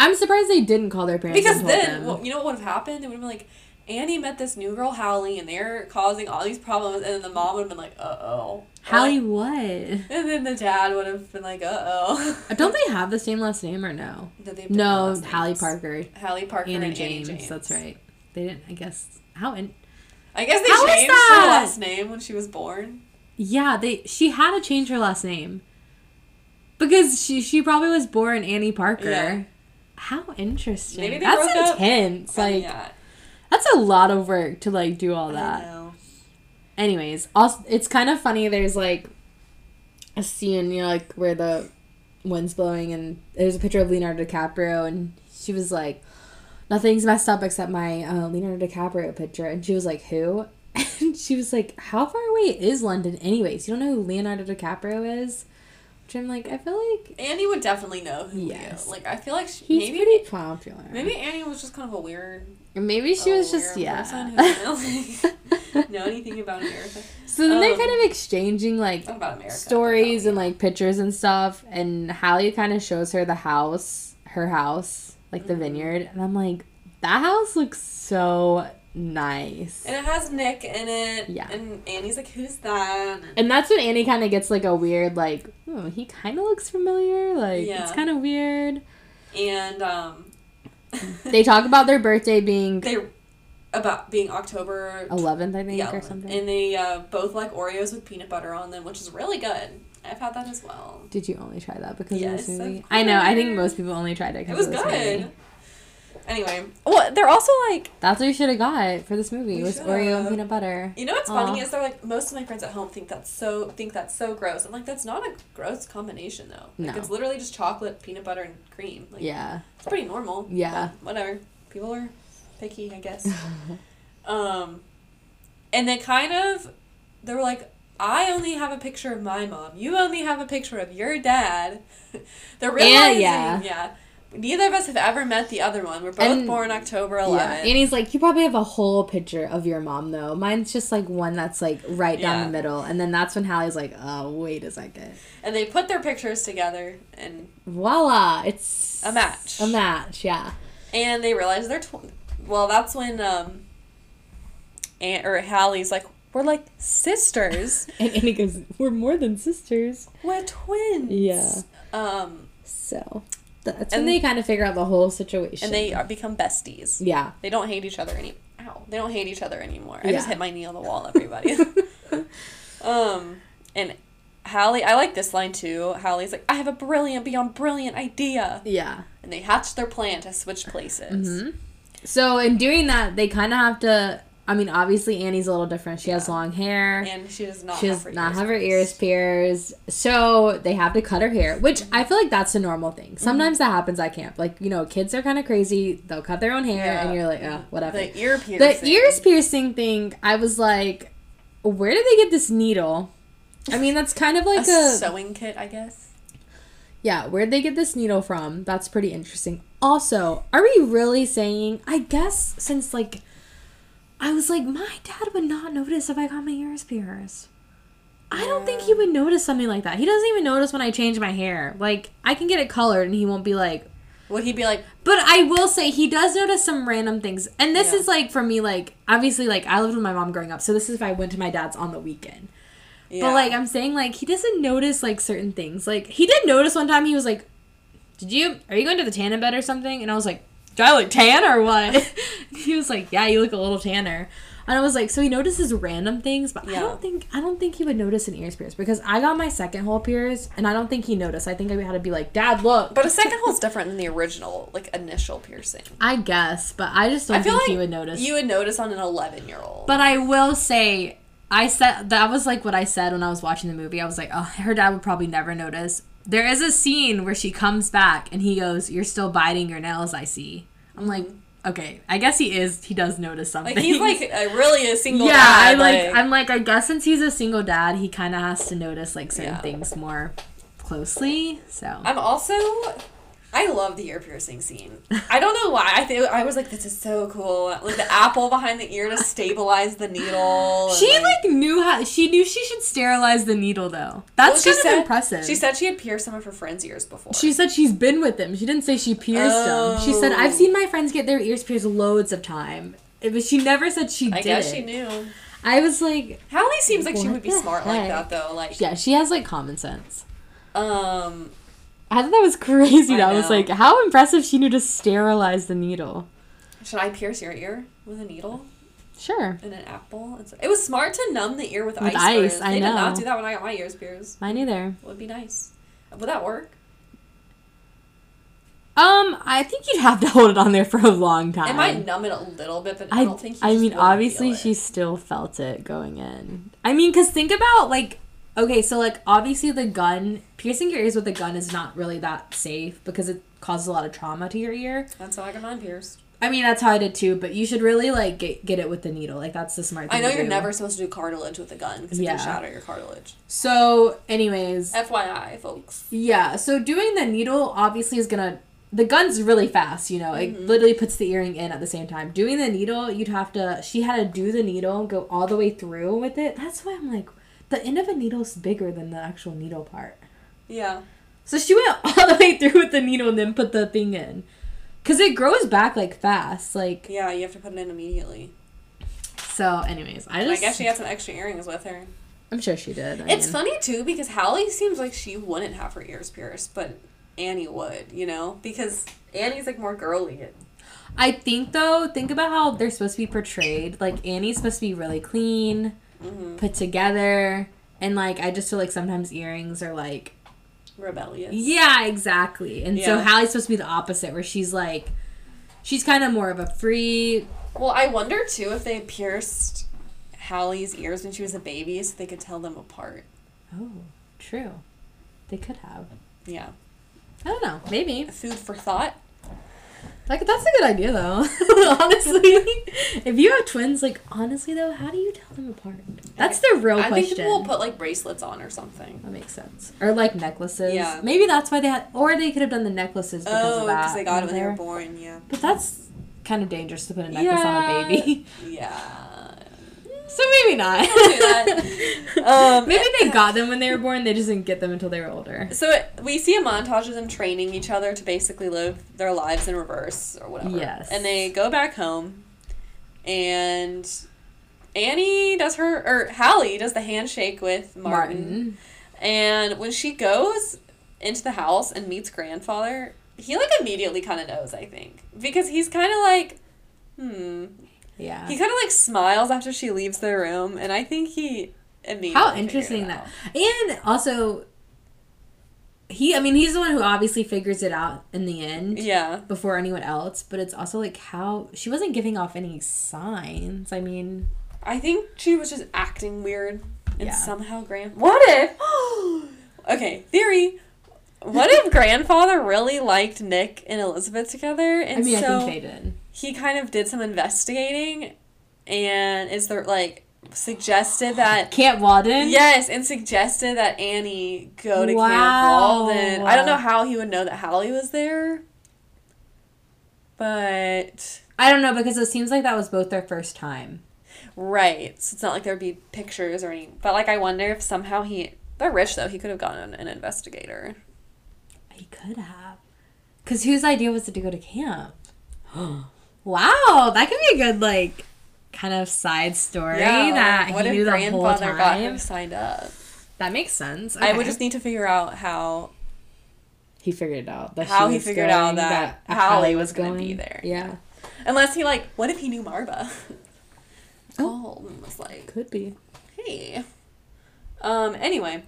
I'm surprised they didn't call their parents. because then, well, you know what would have happened? They would have been like, Annie met this new girl, Hallie, and they're causing all these problems, and then the mom would have been like, uh oh. Hallie, what? And then the dad would have been like, uh oh. Don't they have the same last name or no? No, they have different No, last Hallie. Parker, Hallie Parker Annie and James, Annie James. That's right. They didn't. I guess how in. I guess they How changed her last name when she was born. Yeah, they. She had to change her last name because she she probably was born Annie Parker. Yeah. How interesting. Maybe they that's broke up. intense. Like yeah, that's a lot of work to like do all that. Anyways, also it's kind of funny. There's like a scene, you know, like where the wind's blowing, and there's a picture of Leonardo DiCaprio, and she was like, "Nothing's messed up except my uh, Leonardo DiCaprio picture," and she was like, "Who?" And she was like, "How far away is London, anyways? You don't know who Leonardo DiCaprio is?" Which I'm like, I feel like Annie would definitely know who Yes. is. Like I feel like she, he's maybe pretty popular. maybe Annie was just kind of a weird. Or maybe she was just yeah. person who didn't like, know anything about America. so then they're Um, kind of exchanging like America. stories and like pictures and stuff and Hallie kind of shows her the house her house like Mm-hmm. the vineyard and I'm like that house looks so nice And it has Nick in it. Yeah. And Annie's like, who's that? and that's when Annie kind of gets like a weird like oh he kind of looks familiar like it's kind of weird And um, they talk about their birthday being they about being October 11th I think yeah, or something and they uh, both like Oreos with peanut butter on them, which is really good. I've had that as well. did you only try that because Yes, of this movie of I know I think most people only tried it because It was good. movie. Anyway, well, they're also like, that's what you should have got for this movie We was Oreo and peanut butter you know what's funny is they're like most of my friends at home think that's so think that's so gross. I'm like that's not a gross combination though. Like No. it's literally just chocolate, peanut butter, and cream. Like, yeah it's pretty normal. Yeah. whatever. People are picky, I guess. um, and they kind of they were like, I only have a picture of my mom. You only have a picture of your dad. They're realizing, yeah. yeah. Neither of us have ever met the other one. We're both And- born October Yeah, 11th. and he's like, you probably have a whole picture of your mom though. Mine's just like one that's like right down Yeah. the middle, and then that's when Hallie's like, oh wait a second, and they put their pictures together, and voila, it's A match. A match, yeah. and they realize they're tw- well. That's when um, Aunt or Hallie's like, we're like sisters. And he goes, we're more than sisters. we're twins. Yeah. Um, So that's And- when they kind of figure out the whole situation. and they are, become besties. yeah, They don't hate each other any. Ow! They don't hate each other anymore. I just hit my knee on the wall, everybody. um, and Hallie, I like this line too. Hallie's like, "I have a brilliant, beyond brilliant idea," yeah. and they hatch their plan to switch places. Mm-hmm. So in doing that, they kind of have to. I mean, obviously Annie's a little different. She has long hair. And she does not. she have does her not ears have her pierced. ears pierced. So they have to cut her hair, which I feel like that's a normal thing. Mm-hmm. Sometimes that happens at camp. Like, you know, kids are kind of crazy. They'll cut their own hair, Yeah. and you're like, oh, whatever. The ear piercing. The ears piercing thing, I was like, where did they get this needle? I mean, that's kind of A like a. sewing kit, I guess. Yeah, where'd they get this needle from? That's pretty interesting. Also, are we really saying, I guess, since like, I was like, my dad would not notice if I got my ears pierced. I don't think he would notice something like that. He doesn't even notice when I change my hair. Like, I can get it colored and he won't be like, Would he be like, but I will say he does notice some random things. And this Yeah. is like, for me, like, obviously, like, I lived with my mom growing up. So this is if I went to my dad's on the weekend. yeah. But like I'm saying, like he doesn't notice like certain things. Like he did notice one time he was like, "Did you are you going to the tanning bed or something?" And I was like, "Do I look tan or what?" he was like, "Yeah, you look a little tanner." And I was like, "So he notices random things, but I don't think I don't think he would notice an ears pierce because I got my second hole pierced, and I don't think he noticed. I think I had to be like, "Dad, look." But a second hole's different than the original, like initial piercing. I guess, but I just don't I think like he would notice. You would notice on an 11 year old. But I will say, I said that was like what I said when I was watching the movie. I was like, oh, her dad would probably never notice. There is a scene where she comes back and he goes, "You're still biting your nails, I see." I'm like, okay, I guess he is. He does notice something. Like he's like a, really a single. yeah, dad, I like, I'm like, I guess since he's a single dad, he kind of has to notice like certain Yeah. things more closely. So I'm also. I love the ear piercing scene. I don't know why. I think I was like, this is so cool. Like the apple behind the ear to stabilize the needle. she like knew how. She knew she should sterilize the needle though. That's Well, kind of impressive. She said she had pierced some of her friends' ears before. She said she's been with them. She didn't say she pierced them. She said I've Oh. seen my friends get their ears pierced loads of time. It was, she never said she I did. guess she knew. I was like, Hallie seems like she would be smart like that though. Like, yeah, she has like common sense. um, I thought that was crazy. I That I was like, how impressive she knew to sterilize the needle. should I pierce your ear with a needle Sure, and an apple? It was smart to numb the ear with, With ice. ice. I They did not do that when I got my ears pierced. mine either. It would be nice. Would that work? Um, I think you'd have to hold it on there for a long time. It might numb it a little bit, but I, I, don't think. I mean, obviously, she still felt it going in. I mean, because think about, like, okay, so, like, obviously, the gun, piercing your ears with a gun is not really that safe because it causes a lot of trauma to your ear. That's how I got mine pierced. I mean, that's how I did too, but you should really, like, get, get it with the needle. Like, that's the smart thing I know you're do. never supposed to do cartilage with a gun because it Yeah. can shatter your cartilage. So, anyways, FYI, folks. yeah, so doing the needle obviously is gonna. The gun's really fast, you know. It Mm-hmm. literally puts the earring in at the same time. Doing the needle, you'd have to. She had to do the needle, go all the way through with it. That's why I'm like, the end of a needle's bigger than the actual needle part. Yeah. So she went all the way through with the needle and then put the thing in, cause it grows back like fast. Like Yeah, you have to put it in immediately. so. Anyways, I just. I guess she had some extra earrings with her. I'm sure she did. I It's mean, funny too because Hallie seems like she wouldn't have her ears pierced, but Annie would, you know, because Annie's like more girly. I think though, think about how they're supposed to be portrayed. Like Annie's supposed to be really clean, Mm-hmm. put together, and like I just feel like sometimes earrings are like Rebellious. yeah, exactly. And so Yeah. Hallie's supposed to be the opposite, where she's like she's kind of more of a free. Well, I wonder too if they pierced Hallie's ears when she was a baby so they could tell them apart. Oh, true. They could have. Yeah. I don't know. Maybe. Food for thought. Like that's a good idea though. honestly, if you have twins, like honestly though, how do you tell them apart? That's the real I question. I think people will put like bracelets on or something. That makes sense. Or like necklaces. Yeah. Maybe that's why they had, or they could have done the necklaces because Oh, of that. because they got it when they were born. Yeah. But that's kind of dangerous to put a necklace on a baby. Yeah. So maybe not. do that. Um, maybe they got them when they were born. They just didn't get them until they were older. So it, we see a montage of them training each other to basically live their lives in reverse or whatever. Yes. And they go back home, and Annie does her or Hallie does the handshake with Martin. Martin. And when she goes into the house and meets grandfather, he like immediately kind of knows. I think because he's kind of like, hmm. Yeah. He kind of like smiles after she leaves the room, and I think he immediately. How interesting that. And also, he. I mean, he's the one who obviously figures it out in the end. Yeah. Before anyone else, but it's also like how she wasn't giving off any signs. I mean, I think she was just acting weird and Yeah. somehow grand. What if? okay, theory. What if grandfather really liked Nick and Elizabeth together, and I mean, so I think they did. He kind of did some investigating, and is there like suggested that Camp Walden. yes, and suggested that Annie go to Camp Wow. Walden. I don't know how he would know that Hallie was there, but I don't know because it seems like that was both their first time. Right. So it's not like there'd be pictures or any. But like, I wonder if somehow he. They're rich though. He could have gotten an investigator. He could have. Because whose idea was it to go to camp? wow, that could be a good, like, kind of side story that what he if knew the whole grandfather got him signed up? That makes sense. I would just need to figure out how he figured it out. That how he figured going, out that, Hallie Hallie was going to be there. Yeah, Unless he like, what if he knew Marva? Called and was like, could be. hey. Um. Anyway,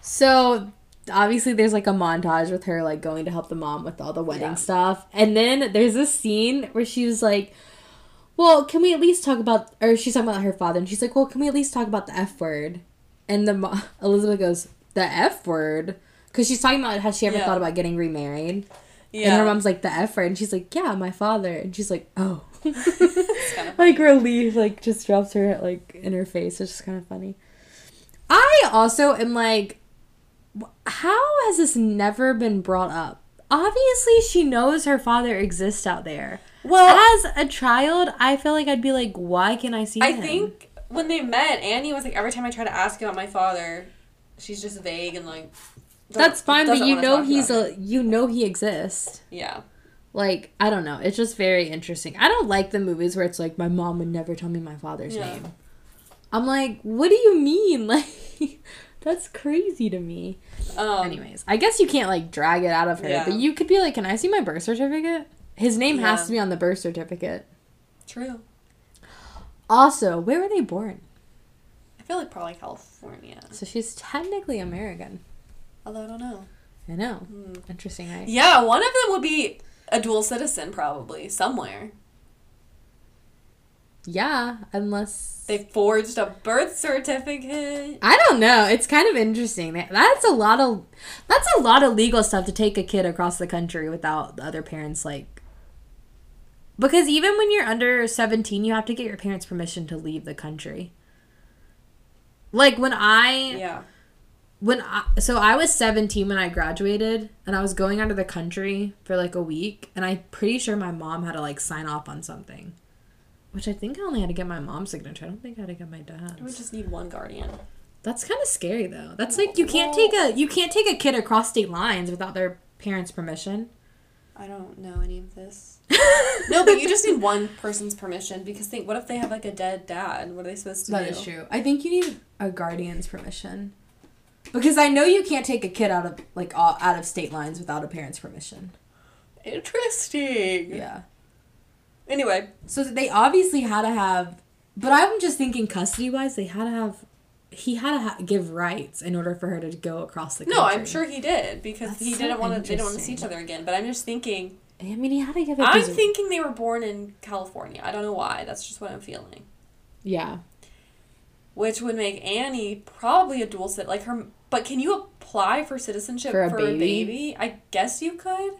So obviously there's like a montage with her like going to help the mom with all the wedding Yeah. stuff. And then there's this scene where she was like, Well, can we at least talk about or she's talking about her father and she's like, Well, can we at least talk about the F word? And the mo- Elizabeth goes, The F word? Because she's talking about has she ever Yeah. thought about getting remarried? yeah. And her mom's like, The F word and she's like, Yeah, my father and she's like, Oh like relief like just drops her like in her face it's just kind of funny i also am like how has this never been brought up obviously she knows her father exists out there Well- as a child i feel like i'd be like why can i see I him think when they met, Annie was like, every time I try to ask about my father, she's just vague and like. that's fine but you know he's a it. you know he exists Yeah. like i don't know it's just very interesting i don't like the movies where it's like my mom would never tell me my father's Yeah. name i'm like what do you mean like that's crazy to me Um, anyways i guess you can't like drag it out of her Yeah. but you could be like can i see my birth certificate his name has to be on the birth certificate True. also where were they born I feel like probably California. so she's technically american Although I don't know. i know Hmm. interesting right Yeah, one of them would be a dual citizen, probably somewhere. Yeah unless They forged a birth certificate. I don't know. It's kind of interesting. That's a lot of that's a lot of legal stuff to take a kid across the country without the other parents like because even when you're under 17, you have to get your parents' permission to leave the country. Like when I Yeah. when I, so I was 17 when I graduated and I was going out of the country for like a week and I'm pretty sure my mom had to like sign off on something. Which I think I only had to get my mom's signature. I don't think I had to get my dad's. We just need one guardian. That's kind of scary though. That's like you can't take a you can't take a kid across state lines without their parents' permission. I don't know any of this. no, but you just need one person's permission because think, what if they have like a dead dad? What are they supposed to That do? is true. I think you need a guardian's permission. Because I know you can't take a kid out of like all- out of state lines without a parent's permission. Interesting. Yeah. Anyway, So they obviously had to have but I'm just thinking custody wise they had to have he had to ha- give rights in order for her to go across the country. no, I'm sure he did because That's he so didn't want to. They didn't want to see each other again. But I'm just thinking. I mean, he had to give I'm thinking they were born in California. I don't know why. That's just what I'm feeling. Yeah. Which would make Annie probably a dual cit like her. But can you apply for citizenship For a a baby? baby? I guess you could.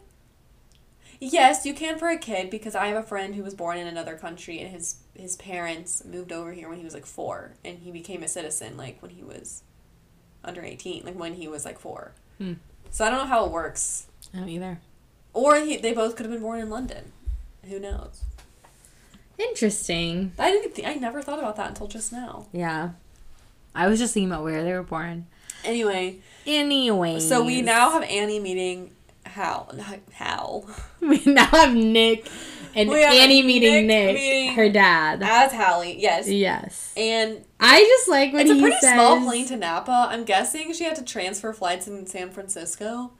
Yes, you can for a kid because I have a friend who was born in another country and his his parents moved over here when he was like four and he became a citizen like when he was under eighteen, like when he was like four. Hmm. So I don't know how it works. I don't either. Or he, they both could have been born in London. Who knows? Interesting. I didn't. Th- I never thought about that until just now. Yeah. I was just thinking about where they were born. Anyway, Anyway. so we now have Annie meeting Hal. not Hal. we now have Nick and We Annie meeting Nick Nick, meeting- her dad. As Hallie, yes. yes. And I just like when it's a pretty says, small plane to Napa. I'm guessing she had to transfer flights in San Francisco.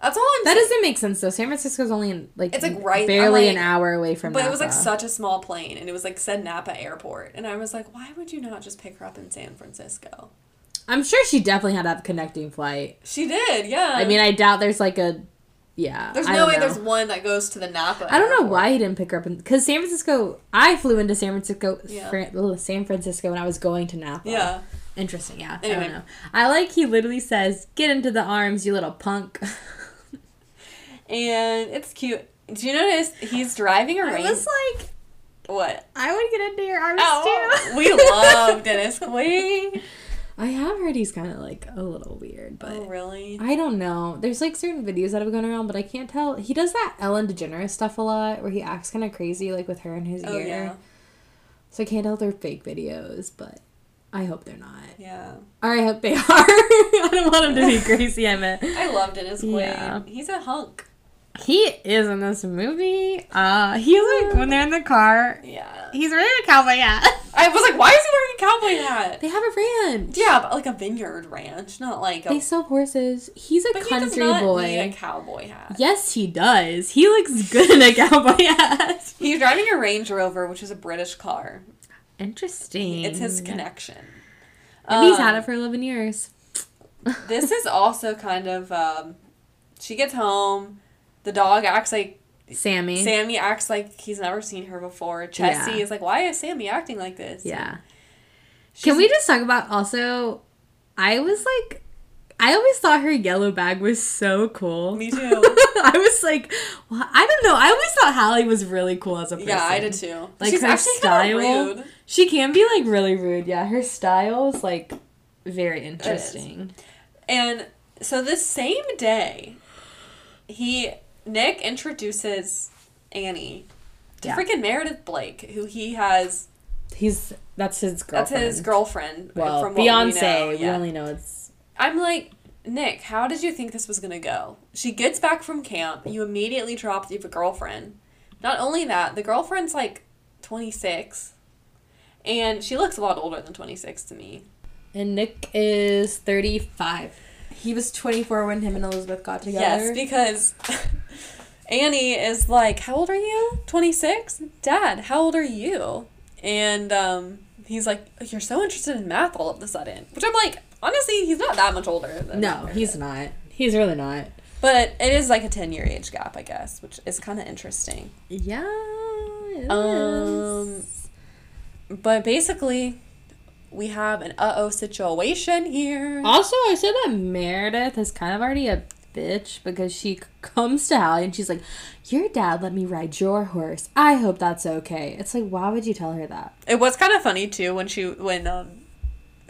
That's all I'm That saying. doesn't make sense though. San Francisco's only in, like It's, like, right- barely I'm an hour away from. But it was like such a small plane, and it was like said Napa Airport, and I was like, why would you not just pick her up in San Francisco? I'm sure she definitely had a connecting flight. She did, yeah. I mean, I doubt there's like a, yeah. there's I no way know. there's one that goes to the Napa. I don't know why he didn't pick her up because San Francisco. I flew into San Francisco, Yeah. Fran- San Francisco when I was going to Napa. Yeah. Interesting, yeah. I don't know. I like he literally says, "Get into the arms, you little punk." And it's cute. Do you notice he's driving a I rain? was like, what? I would get into your arms Oh, too. we love Dennis Quaid. I have heard he's kind of like a little weird, but Oh, really? I don't know. There's like certain videos that have gone around, but I can't tell. He does that Ellen DeGeneres stuff a lot, where he acts kind of crazy, like with her in his Oh, ear. yeah. So I can't tell if they're fake videos, but I hope they're not. Yeah. Or I hope they are. I don't want him to be crazy. I meant I love Dennis Quaid. Yeah. He's a hunk. He is in this movie. Uh, he's like when they're in the car. Yeah. He's wearing a cowboy hat. I was like, why is he wearing a cowboy hat? They have a ranch. Yeah, but like a vineyard ranch, not like a. They sell horses. He's a but country boy. need a cowboy hat. Yes, he does. He looks good in a cowboy hat. He's driving a Range Rover, which is a British car. Interesting. It's his connection. And he's had Um, it for 11 years. this is also kind of um, she gets home the dog acts like Sammy. sammy acts like he's never seen her before chessie Yeah. is like why is sammy acting like this Yeah. She's- Can we just talk about also? I was like, I always thought her yellow bag was so cool. me too I was like, well, I don't know. I always thought Hallie was really cool as a person. yeah i did too Like she's her actually style. rude She can be like really rude. Yeah, her style is like very interesting. and so this same day he nick introduces annie to Yeah. freaking meredith blake who he has He's that's his girlfriend. that's his girlfriend Well, from what Beyonce. we, know. We, yeah. only know it's I'm like, Nick, how did you think this was gonna go? She gets back from camp. You immediately drop you have a girlfriend. Not only that, the girlfriend's like 26, and she looks a lot older than 26 to me. and Nick is thirty five. He was twenty four when him and Elizabeth got together. Yes, because Annie is like, "How old are you? 26? Dad, how old are you?" And um, he's like, "You're so interested in math all of a sudden," which I'm like, honestly, he's not that much older. Than no, he's not. He's really not. But it is like a 10 year age gap, I guess, which is kind of interesting. Yeah. it Um, is. but basically, we have an uh oh situation here. Also, I said that Meredith is kind of already a bitch because she comes to Hallie and she's like, Your dad let me ride your horse. I hope that's okay. It's like, why would you tell her that? It was kind of funny too when she when um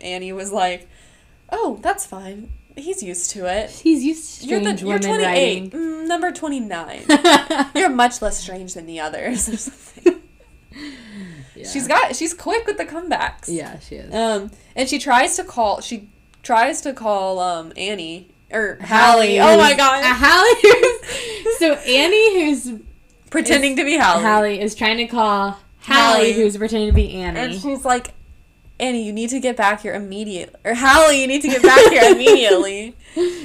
Annie was like, "Oh, that's fine. He's used to it." He's used to You're the you're women 28, riding. mm, number 29. you're much less strange than the others or something. She's got she's quick with the comebacks. Yeah, she is. Um, and she tries to call. She tries to call um Annie or Hallie. Oh my who's- god, uh, Hallie. who's- so Annie, who's pretending to be Hallie. Hallie, is trying to call Hallie. Hallie, who's pretending to be Annie, And she's like, Annie, you need to get back here immediately. Or Hallie, you need to get back here immediately.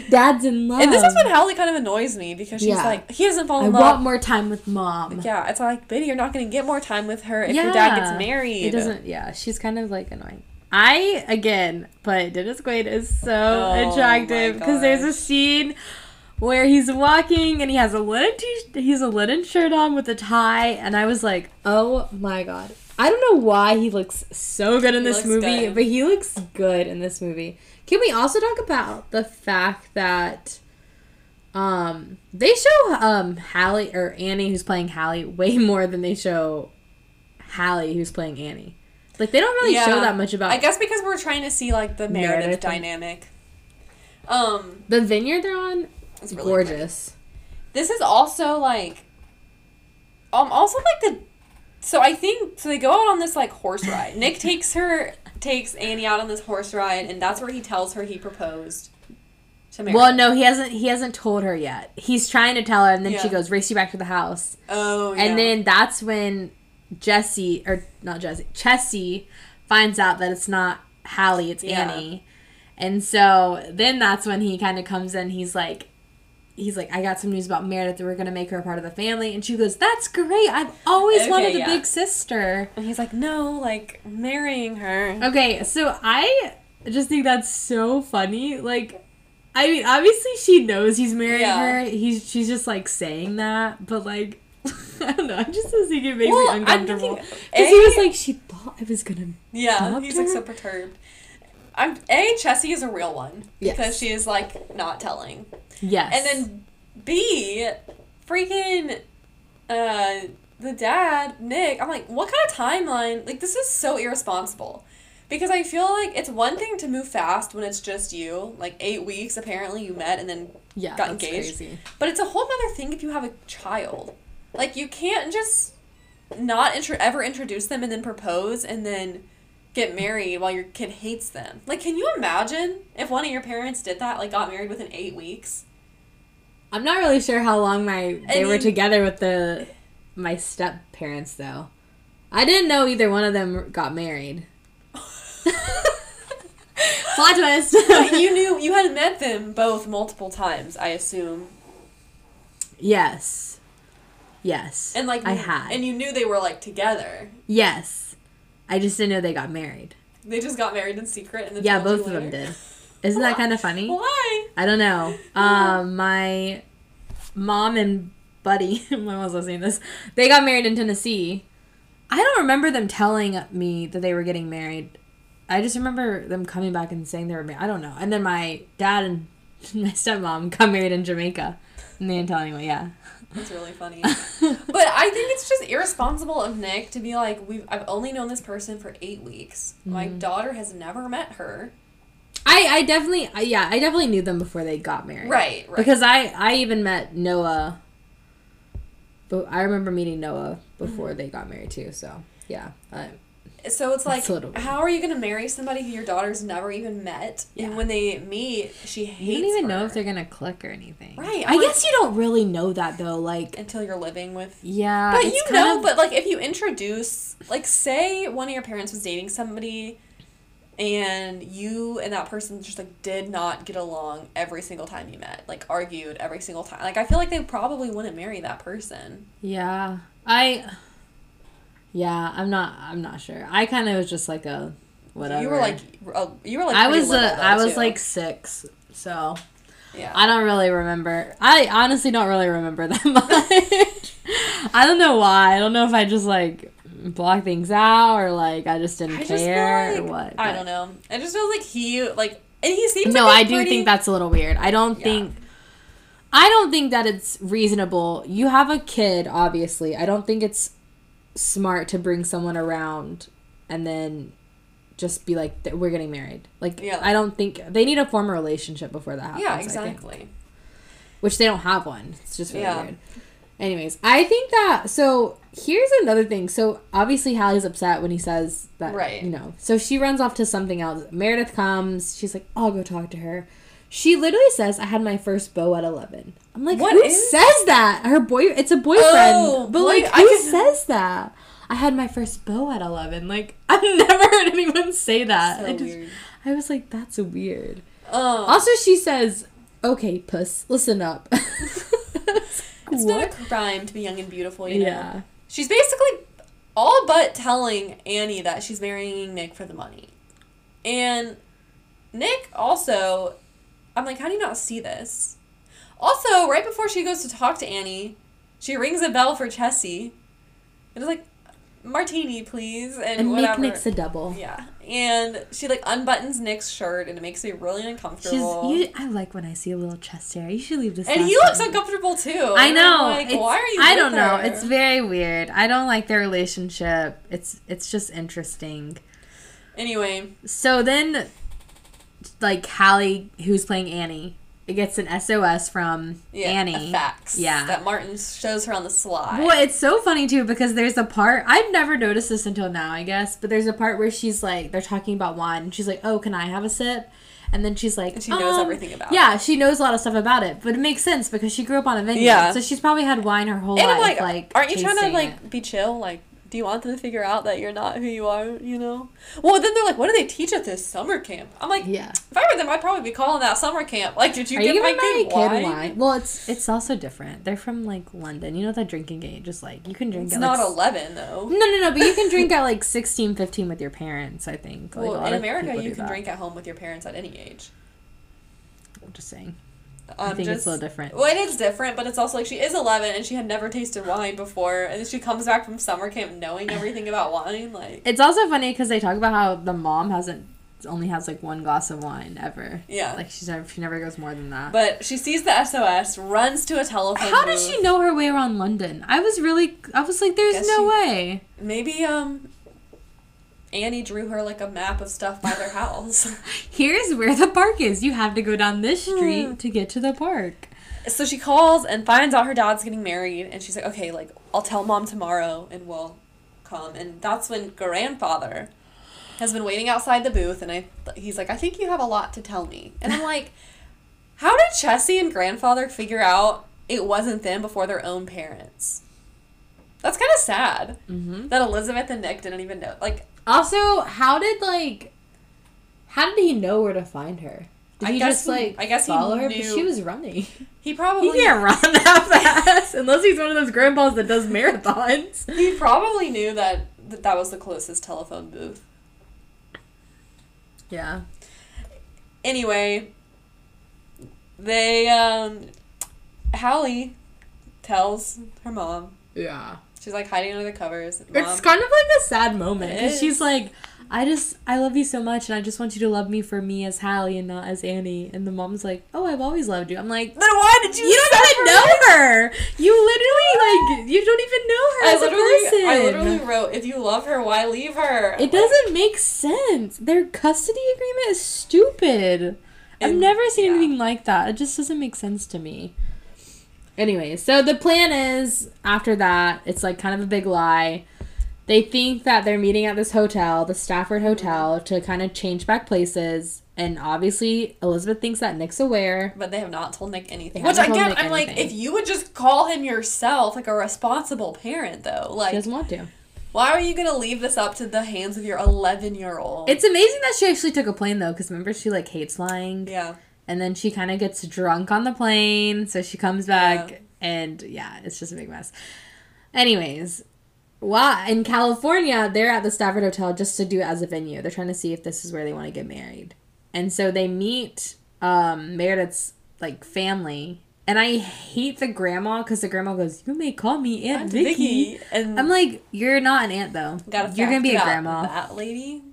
Dad's in love. and this is when Hallie kind of annoys me because she's Yeah. like, he doesn't fall in I in want love. more time with mom. Yeah, it's like, Biddy, you're not going to get more time with her if your dad gets married. It doesn't. Yeah, she's kind of like annoying. I again, but Dennis Quaid is so Oh attractive because there's a scene where he's walking and he has a linen t- he's a linen shirt on with a tie, and I was like, oh my god. I don't know why he looks so good in He this movie, good. but he looks good in this movie. Can we also talk about the fact that um they show um Hallie or Annie who's playing Hallie way more than they show Hallie who's playing Annie. Like they don't really show that much about I guess because we're trying to see like the Meredith, Meredith. dynamic. Um, the vineyard they're on. It's really gorgeous. this is also like, um, also like the, so I think so they go out on this like horse ride. Nick takes her takes Annie out on this horse ride, and that's where he tells her he proposed to Meredith. Well, no, he hasn't. He hasn't told her yet. He's trying to tell her, and then she goes, "Race you back to the house." Oh, yeah. And then that's when Jesse or not Jesse, Chessie finds out that it's not Hallie, it's Yeah. Annie. And so then that's when he kind of comes in. He's like, he's like, I got some news about Meredith. that We're gonna make her a part of the family. And she goes, That's great. I've always Okay, wanted a yeah. big sister. And he's like, no, like marrying her. Okay, so I just think that's so funny. Like, I mean, obviously she knows he's marrying Yeah. her. He's she's just like saying that, but like, I don't know. I just think it makes Well, me uncomfortable because he was like, she thought I was gonna. Yeah, he's like her? so perturbed. I'm a Chessie is a real one Yes. because she is like not telling. Yes. And then B, freaking, uh, the dad Nick. I'm like, what kind of timeline? Like this is so irresponsible. Because I feel like it's one thing to move fast when it's just you, like eight weeks apparently you met and then Yeah, got engaged. crazy. But it's a whole other thing if you have a child. Like you can't just not intro- ever introduce them and then propose and then get married while your kid hates them. Like, can you imagine if one of your parents did that? Like, got married within eight weeks. I'm not really sure how long my they I were mean- together with the my step parents though. I didn't know either one of them got married. Plot twist. You knew you had met them both multiple times, I assume. yes. Yes. And like I had. And you knew they were like together. yes. I just didn't know they got married. They just got married in secret and then Yeah, both of them did. Isn't that kind of funny? Why? I don't know. Um, my mom and buddy, my mom's listening to this, they got married in Tennessee. I don't remember them telling me that they were getting married. I just remember them coming back and saying they were married. I don't know. And then my dad and my stepmom got married in Jamaica. And they didn't tell anyone, yeah. That's really funny. but I think it's just irresponsible of Nick to be like, We've I've only known this person for eight weeks. My Mhm. daughter has never met her. I, I definitely, I- yeah, I definitely knew them before they got married. Right, right. Because I, I even met Noah. But I remember meeting Noah before Mm-hmm. they got married too. So yeah, I, So it's like, That's a little weird. how are you going to marry somebody who your daughter's never even met? And when they meet, she hates you don't even her. know if they're gonna click or anything. Right, I I'm guess you don't really know that though. Like until you're living with. yeah, but you know, of- but like if you introduce, like, say one of your parents was dating somebody, and you and that person just like did not get along every single time you met, like argued every single time. Like I feel like they probably wouldn't marry that person. yeah, I. Yeah, I'm not. I'm not sure. I kind of was just like a whatever. You were like, uh, you were like. I was. A, I was too. like six, so Yeah. I don't really remember. I honestly don't really remember that much. I don't know why. I don't know if I just like block things out or like I just didn't I just care feel or like, what. I don't know. I just feel like he like, and he seems. No, like I do pretty- think that's a little weird. I don't think I don't think that it's reasonable. You have a kid, obviously. I don't think it's smart to bring someone around and then just be like we're getting married. Like Yeah. I don't think they need to form a relationship before that happens. Yeah, I think. exactly. Which they don't have one. It's just really Yeah. weird. Anyways, I think that so here's another thing. So obviously Hallie's upset when he says that Right. you know. So she runs off to something else. Meredith comes, she's like, I'll go talk to her. She literally says, I had my first beau at eleven. I'm like, What who is- says that? Her boy it's a boyfriend. Oh, but like I who can- says that? I had my first beau at eleven. Like I've never heard anyone say that. So I, just, weird. I was like, that's weird. Um, Also, she says, "Okay, puss, listen up." it's not a crime to be young and beautiful, you know. Yeah. She's basically all but telling Annie that she's marrying Nick for the money. And Nick also, I'm like, how do you not see this? Also, right before she goes to talk to Annie, she rings a bell for Chessie. And it's like, martini, please, and, and whatever. make Nick's a double. yeah, and she like unbuttons Nick's shirt, and it makes me really She's. uncomfortable. You, I like when I see a little chest hair. You should leave this. and he looks uncomfortable too. I know. I'm like, why are you? I don't know. her? It's very weird. I don't like their relationship. It's it's just interesting. Anyway, So then, like Hallie, who's playing Annie, it gets an SOS from yeah, Annie. fax. Yeah. that Martin shows her on the slide. Well, it's so funny too because there's a part I've never noticed this until now, I guess. But there's a part where she's like, they're talking about wine, and she's like, "Oh, can I have a sip?" And then she's like, And she knows "Um, everything about Yeah, she knows a lot of stuff about it, but it makes sense because she grew up on a vineyard, Yeah. so she's probably had wine her whole And I'm life. like, Like, aren't you trying to like it. be chill? Like, do you want them to figure out that you're not who you are? You know? Well, then they're like, what do they teach at this summer camp? I'm like, Yeah. If I were them, I'd probably be calling that summer camp. Like, did you Are get you my giving kid my wine? wine? Well, it's it's also different. They're from like London. You know that drinking age, just like you can drink. It's at, not like, 11 though. No, no, no. But you can drink at like 16, 15 with your parents. I think. Like, a well, lot in America, you can that. drink at home with your parents at any age. I'm just saying. I'm I think just, it's a little different. Well, it is different, but it's also like she is 11 and she had never tasted wine before, and she comes back from summer camp knowing everything about wine. Like, It's also funny because they talk about how the mom hasn't only has like one glass of wine ever. Yeah. Like she's never she never goes more than that. but she sees the SOS, runs to a telephone. how does she know her way around London? I was really I was like, there's Guess no she- way. Maybe um Annie drew her like a map of stuff by their house. Here's where the park is. You have to go down this Hmm. street to get to the park. so she calls and finds out her dad's getting married and she's like, "Okay, like I'll tell mom tomorrow and we'll come." And that's when grandfather has been waiting outside the booth and I he's like, "I think you have a lot to tell me." And I'm like, "How did Chessie and grandfather figure out it wasn't them before their own parents?" That's kind of sad Mm-hmm. that Elizabeth and Nick didn't even know. Like, Also, how did like, how did he know where to find her? Did I he just he- like I guess he follow her? But she was running. he probably He can't run that fast unless he's one of those grandpas that does marathons. he probably knew that that, that was the closest telephone booth. Yeah. Anyway, they um, Hallie tells her mom. Yeah. She's like hiding under the covers. It's kind of like a sad moment because she's like, I just, I love you so much, and I just want you to love me for me as Hallie and not as Annie. And the mom's like, Oh, I've always loved you. I'm like, Then why did you? You don't even know her. You literally like, you don't even know her I as a literally, person. I literally wrote, "If you love her, why leave her?" It doesn't make sense. Their custody agreement is stupid. I've never seen yeah. anything like that. It just doesn't make sense to me. Anyway, so the plan is after that, it's like kind of a big lie. They think that they're meeting at this hotel, the Stafford Hotel, to kind of change back places. And obviously, Elizabeth thinks that Nick's aware. But they have not told Nick anything. Which again, Nick I'm like, if you would just call him yourself, like a responsible parent, though, like She doesn't want to. why are you gonna leave this up to the hands of your 11 year old? It's amazing that she actually took a plane though, because remember she like hates flying. yeah. And then she kind of gets drunk on the plane so she comes back and yeah it's just a big mess. Anyways why in california they're at the stafford hotel just to do it as a venue. They're trying to see if this is where they want to get married. And so they meet um meredith's like family. And i hate the grandma because the grandma goes you may call me aunt, Aunt vicky. Vicky, and i'm like you're not an aunt though. You're gonna be a grandma. That lady.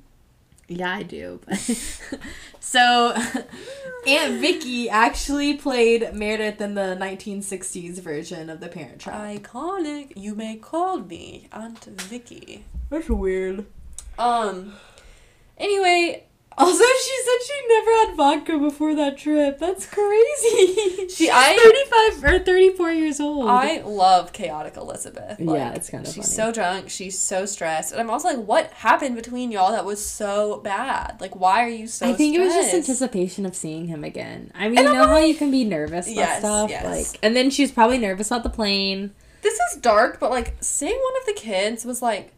Yeah, I do. so, Aunt Vicky actually played Meredith in the 1960s version of The Parent Trap. Iconic. You may call me Aunt Vicky. That's weird. Um. Anyway, Also, she said she never had vodka before that trip. That's crazy. She's I- 35 or 34 years old. I love chaotic Elizabeth. Yeah, it's kinda She's funny. so drunk. She's so stressed, and I'm also like, what happened between y'all that was so bad? Like, why are you so? Stressed? I think it was just anticipation of seeing him again. I mean, And you I'm know how you can be nervous about Yes, stuff? yes. Like, and then she's probably nervous about the plane. This is dark, but like, seeing one of the kids was like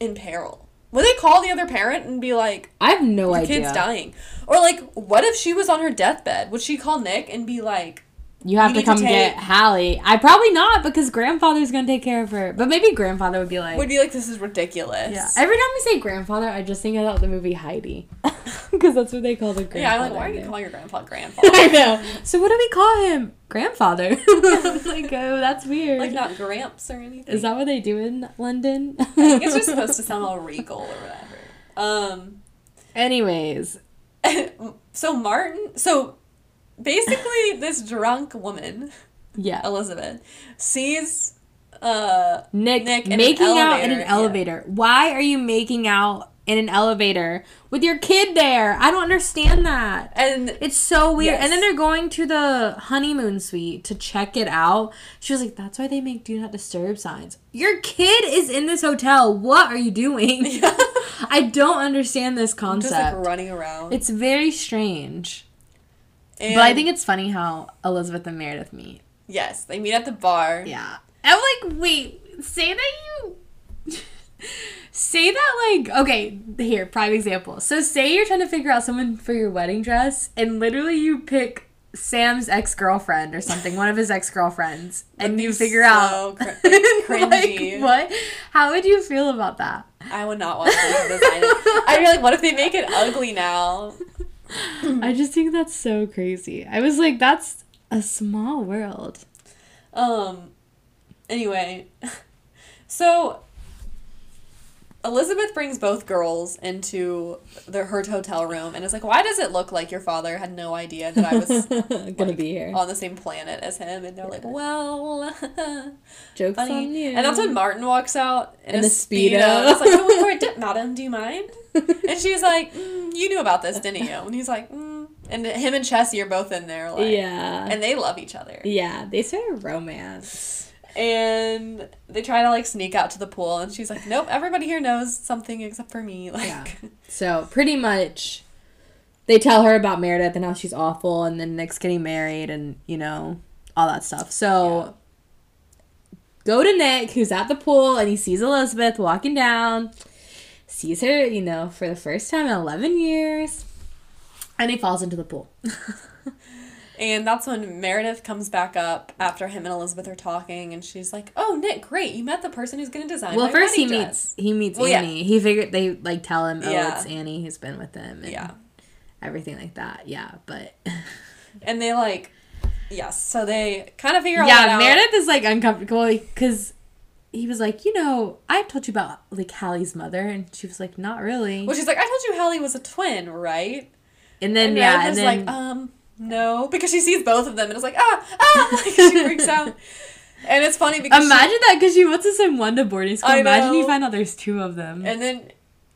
in peril. Would they call the other parent and be like, I have no "Your idea. kid's dying"? Or like, what if she was on her deathbed? Would she call Nick and be like, You have You to to come take- get Hallie. I probably not because grandfather's gonna take care of her. But maybe grandfather would be like, would be like, this is ridiculous. yeah. Every time we say grandfather, I just think about the movie Heidi because that's what they call the grandfather. Yeah, I'm like, why are you calling your grandpa grandfather? I know. So what do we call him? Grandfather. I'm like, oh, that's weird. like not Gramps or anything. Is that what they do in London? I think it's just supposed to sound all regal or whatever. Um, Anyways, so Martin, so basically, this drunk woman, yeah. Elizabeth, sees uh Nick, Nick making out in an elevator, yeah. Why are you making out in an elevator with your kid there? I don't understand that. and It's so weird. And then they're going to the honeymoon suite to check it out. She was like, that's why they make do not disturb signs. Your kid is in this hotel. What are you doing? I don't understand this concept. just like running around. it's very strange. And, but I think it's funny how Elizabeth and Meredith meet. yes, they meet at the bar. Yeah. I'm like, wait, say that you. say that, like, okay, here, prime example. So, say you're trying to figure out someone for your wedding dress, and literally you pick Sam's ex girlfriend or something, one of his ex girlfriends, and you figure so out. cr- cringy. like, what? How would you feel about that? I would not want them to design it. I'd be like, what if they make it ugly now? I just think that's so crazy. I was like, that's a small world. Um. Anyway, so Elizabeth brings both girls into the her hotel room and is like, "Why does it look like your father had no idea that I was Gonna be here. on the same planet as him?" And they're like, "Well, Joke's funny." on you. And that's when Martin walks out in, In a speedo. Speedo. It's like, "Oh, Lord, di- madam, do you mind?" And she's like, mm, "You knew about this, didn't you?" And he's like, mm. "And him and Chessie are both in there, like, yeah. and they love each other." yeah, they started romance. and they try to like sneak out to the pool and she's like nope everybody here knows something except for me like Yeah. So pretty much, they tell her about Meredith and how she's awful, and then Nick's getting married, and you know all that stuff. So go to Nick, who's at the pool, and he sees Elizabeth walking down. Sees her, you know, for the first time in 11 years. And he falls into the pool. And that's when Meredith comes back up after him and Elizabeth are talking, and she's like, "Oh, Nick, great! You met the person who's going to design well, first he wedding meets he meets Well, yeah. Annie. He figured they like tell him, oh, Yeah. it's Annie who's been with him, and Yeah. everything like that. Yeah, but and they like, yes, so they kind of figure all that yeah. Meredith is like uncomfortable because he was like, you know, I told you about like Hallie's mother, and she was like, not really. Well, she's like, "I told you Hallie was a twin, right?" and then and yeah, and then like, um, no, because she sees both of them and it's like, ah, ah, like she freaks out. And it's funny because she- imagine that because she wants to send one to boarding school. I Imagine you find out there's two of them. And then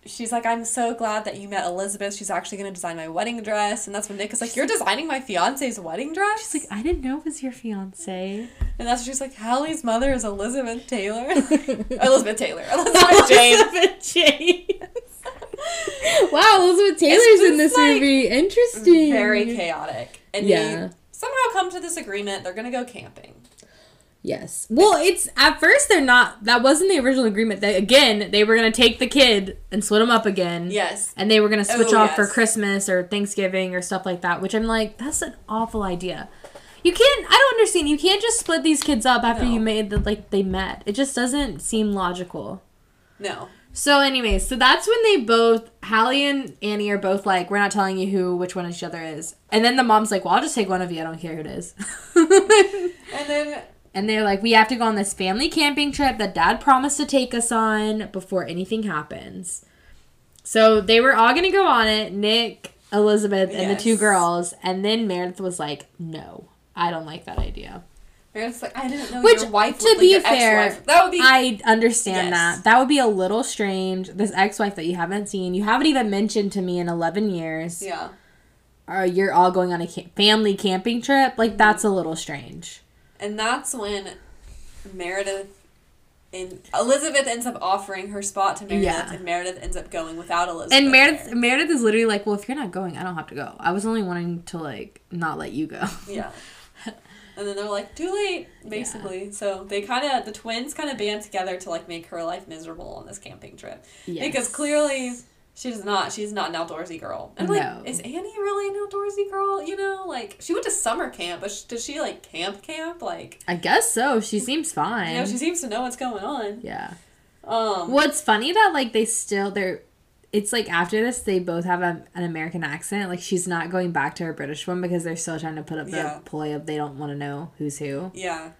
she's like, I'm so glad that you met Elizabeth. She's actually going to design my wedding dress. And that's when Nick is like, You're designing my fiance's wedding dress? She's like, I didn't know it was your fiance. and that's when she's like, Hallie's mother is Elizabeth Taylor. Elizabeth Taylor. Elizabeth Jane. Elizabeth James. wow, Elizabeth Taylor's in this like, movie. Interesting. Very chaotic. And Yeah. they somehow come to this agreement. They're going to go camping. Yes. Well, it's at first they're not. That wasn't the original agreement. They again they were gonna take the kid and split him up again. Yes. And they were gonna switch Oh, off for. Christmas or Thanksgiving or stuff like that. Which I'm like, that's an awful idea. You can't. I don't understand. You can't just split these kids up after No. you made the like they met. It just doesn't seem logical. No. So, anyways, so that's when they both, Hallie and Annie are both like, we're not telling you who, which one each other is. And then the mom's like, well, I'll just take one of you. I don't care who it is. And then and they're like, we have to go on this family camping trip that dad promised to take us on before anything happens. So they were all going to go on it Nick, Elizabeth, and the two girls. And then Meredith was like, no, I don't like that idea. Meredith's like, I didn't know Which, your wife to like be fair, ex-wife. That would be I understand Yes. that. That would be a little strange. This ex-wife that you haven't seen, you haven't even mentioned to me in eleven years. Yeah. Or you're all going on a ca- family camping trip. Mm-hmm. Like that's a little strange. And that's when Meredith and Elizabeth ends up offering her spot to Meredith, Yeah. and Meredith ends up going without Elizabeth. And Meredith, there. Meredith is literally like, "Well, if you're not going, I don't have to go. I was only wanting to like not let you go." Yeah. And then they're like, too late, basically. So they kind of, the twins kind of band together to like make her life miserable on this camping trip. Yes. Because clearly she's not, she's not an outdoorsy girl. And like, No. is Annie really an outdoorsy girl? You know, like she went to summer camp, but sh- does she like camp camp? Like, I guess so. She seems fine. you know, she seems to know what's going on. yeah. Um, What's funny that like they still they're it's like after this they both have a, an American accent. Like she's not going back to her British one because they're still trying to put up the Yeah. ploy of they don't want to know who's who. Yeah.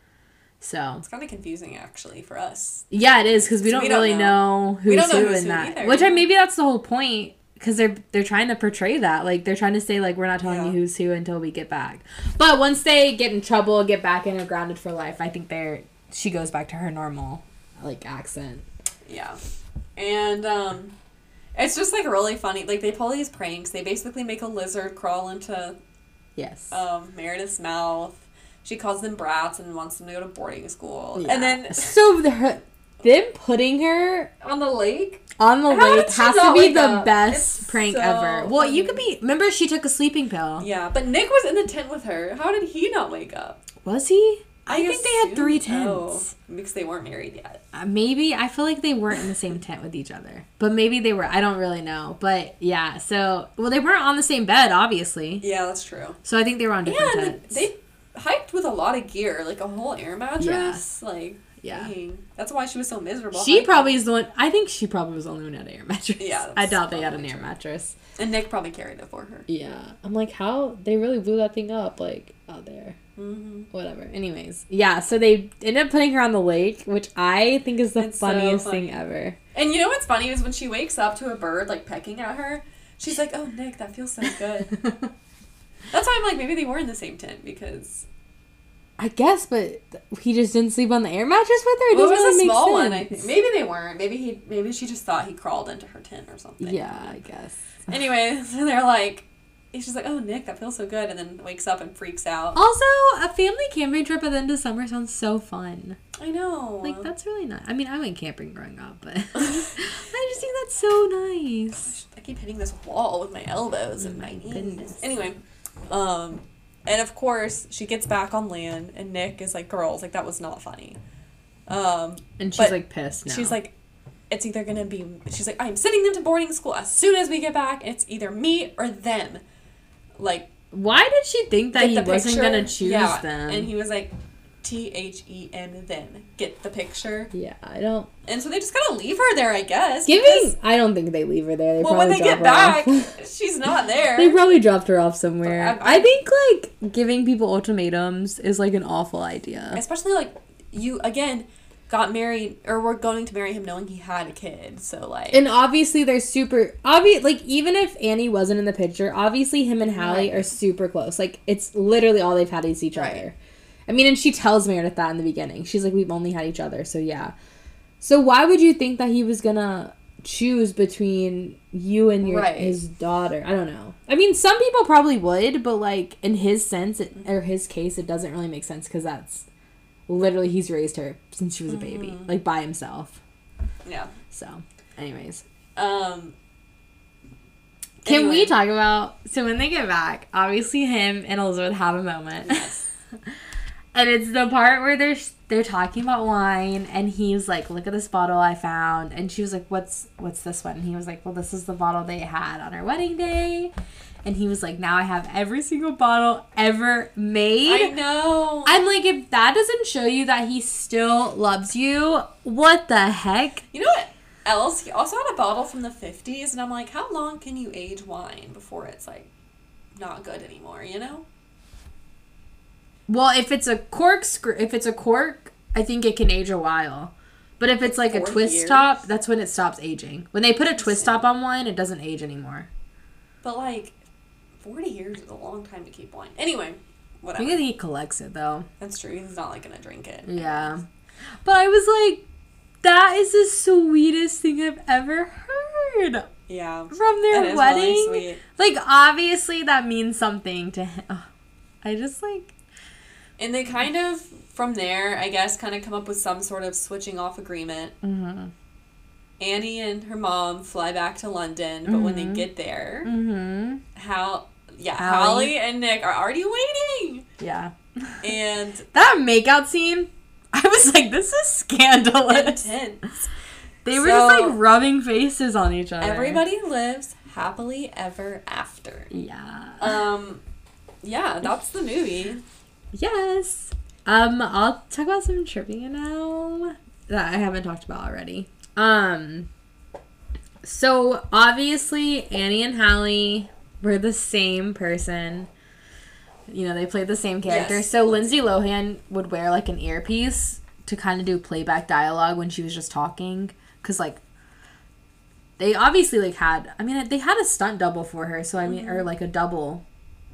So It's kind of confusing actually for us. yeah, it is because we So don't we don't really know, know. who's don't know who who's in who that. either. Which I maybe that's the whole point because they're they're trying to portray that like they're trying to say like we're not telling Yeah. you who's who until we get back. But once they get in trouble, get back and are grounded for life, I think they're she goes back to her normal like accent. Yeah. And um it's just like really funny. Like they pull these pranks. They basically make a lizard crawl into Yes. um Meredith's mouth. She calls them brats and wants them to go to boarding school. Yeah. And then so the, them putting her on the lake. on the How lake has to be the up? best It's prank so ever. Well, you could be. Remember, she took a sleeping pill. Yeah, but Nick was in the tent with her. How did he not wake up? Was he? I, think they had three so, tents. because they weren't married yet. Uh, maybe I feel like they weren't in the same tent with each other, but maybe they were. I don't really know. But yeah, so well, they weren't on the same bed, obviously. Yeah, that's true. So I think they were on different Yeah, tents. they hiked with a lot of gear, like a whole air mattress. Like, Yeah. dang. that's why she was so miserable. she hiking. probably is the one. I think she probably was the only one who had an air mattress. Yeah, I doubt they had an air true. mattress. and Nick probably carried it for her. Yeah, I'm like, how they really blew that thing up, like out there. Mm-hmm. Whatever. Anyways, yeah. So they ended up putting her on the lake, which I think is the It's so funniest funny. thing ever. And you know what's funny is when she wakes up to a bird like pecking at her, she's like, "Oh, Nick, that feels so good." That's why I'm like, maybe they were in the same tent because I guess, but he just didn't sleep on the air mattress with her. It well, it was really a small one. I think maybe they weren't. Maybe he, maybe she just thought he crawled into her tent or something. Yeah, I guess. Anyway, so they're like, she's like, "Oh, Nick, that feels so good," and then wakes up and freaks out. Also, a family camping trip at the end of summer sounds so fun. I know. Like that's really nice. I mean, I went camping growing up, but I just think that's so nice. I keep hitting this wall with my elbows and oh my knees. goodness. Anyway, um, and of course she gets back on land, and Nick is like, "Girls, like that was not funny." Um, And she's like pissed now. She's like, it's either gonna be. She's like, I'm sending them to boarding school as soon as we get back. It's either me or them. Like, why did she think that he wasn't picture? gonna choose yeah. them? And he was like, T H E N then get the picture. yeah, I don't. And so they just gotta leave her there, I guess. Giving, because- I don't think they leave her there. They well, when they get back, she's not there. they probably dropped her off somewhere. I- I, think like giving people ultimatums is like an awful idea. Especially like you again got married or were going to marry him knowing he had a kid. So like And obviously they're super obvious like even if Annie wasn't in the picture, obviously him and Hallie Right. are super close. Like it's literally all they've had is each Right. other. I mean, and she tells Meredith that in the beginning. She's like, We've only had each other, so yeah. So why would you think that he was gonna choose between you and your Right. his daughter? I don't know. I mean, some people probably would, but like in his sense it, or his case, it doesn't really make sense because that's literally he's raised her since she was a baby, Mm-hmm. like by himself. yeah. So, anyways. Um Can we talk about so when they get back? Obviously, him and Elizabeth have a moment, and it's the part where they're they're talking about wine, and he's like, "Look at this bottle I found," and she was like, "What's what's this one?" And he was like, "Well, this is the bottle they had on our wedding day," and he was like, "Now I have every single bottle ever made." I know. I'm like, if that doesn't show you that he still loves you, what the heck? You know what else? He also had a bottle from the 50s, and I'm like, how long can you age wine before it's like not good anymore, you know? Well, if it's a cork screw, if it's a cork, I think it can age a while. But if it's like a twist years? top, that's when it stops aging. When they put a twist top on wine, it doesn't age anymore. But like, 40 years is a long time to keep wine. Anyway, whatever. Maybe he collects it though. That's true. He's not like gonna drink it. Yeah. But I was like, that is the sweetest thing I've ever heard Yeah. from their really wedding. sweet. Like obviously that means something to him. I just like And they kind of, from there, I guess, kind of come up with some sort of switching off agreement. mm-hmm. Annie and her mom fly back to London, but when they Mhm. get there, Mm-hmm. Hal, yeah, Hallie. Hallie and Nick are already waiting. Yeah. And That makeout scene, I was like, this is scandalous. intense. They were So- just like rubbing faces on each other. Everybody lives happily ever after. Yeah. Um, yeah, that's the movie. Yes. Um, I'll talk about some trivia now that I haven't talked about already. Um, so obviously Annie and Hallie were the same person. You know, they played the same character. Yes. So Lindsay Lohan would wear like an earpiece to kind of do playback dialogue when she was just talking, because like they obviously like had. I mean, they had a stunt double for her. So I mean, or like a double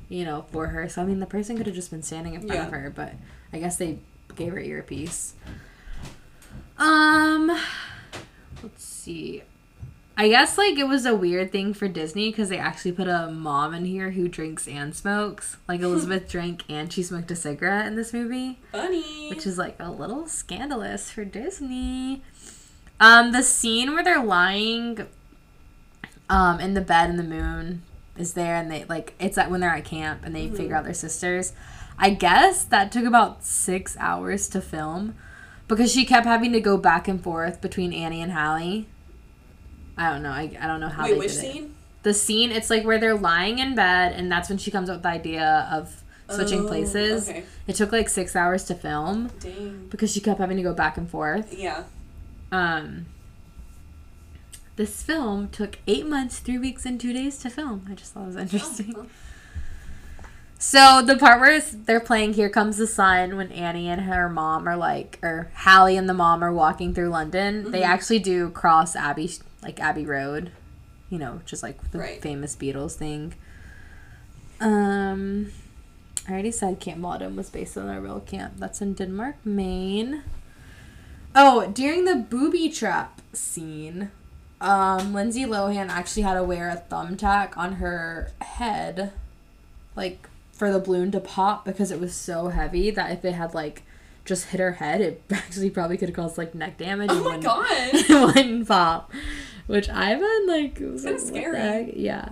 you know, for her. So I mean, the person could have just been standing in front of her, but I guess they gave her earpiece. Um, let's see. I guess like it was a weird thing for Disney because they actually put a mom in here who drinks and smokes. Like Elizabeth drank and she smoked a cigarette in this movie Funny. which is like a little scandalous for Disney. Um, the scene where they're lying, um, in the bed in the moon is there, and they like it's at when they're at camp and they figure out their sisters. I guess that took about six hours to film because she kept having to go back and forth between Annie and Hallie. I don't know. I, I don't know how Wait, they which did it. scene? The scene, it's like where they're lying in bed, and that's when she comes up with the idea of switching Oh, places. okay. It took like six hours to film Dang. because she kept having to go back and forth. Yeah. Um, this film took eight months, three weeks, and two days to film. I just thought it was interesting. Oh, So the part where they're playing "Here Comes the Sun" when Annie and her mom are like, or Hallie and the mom are walking through London, they Mhm. actually do cross Abbey, like Abbey Road, you know, just like the Right. famous Beatles thing. Um, I already said Camp Walden was based on a real camp. That's in Denmark, Maine. Oh, during the booby trap scene, um, Lindsay Lohan actually had to wear a thumbtack on her head, like for the balloon to pop because it was so heavy that if it had like just hit her head, it actually probably could have caused like neck damage. Oh my wouldn't- God. it wouldn't pop. Which I've been like, was kinda like, what the scary. Yeah,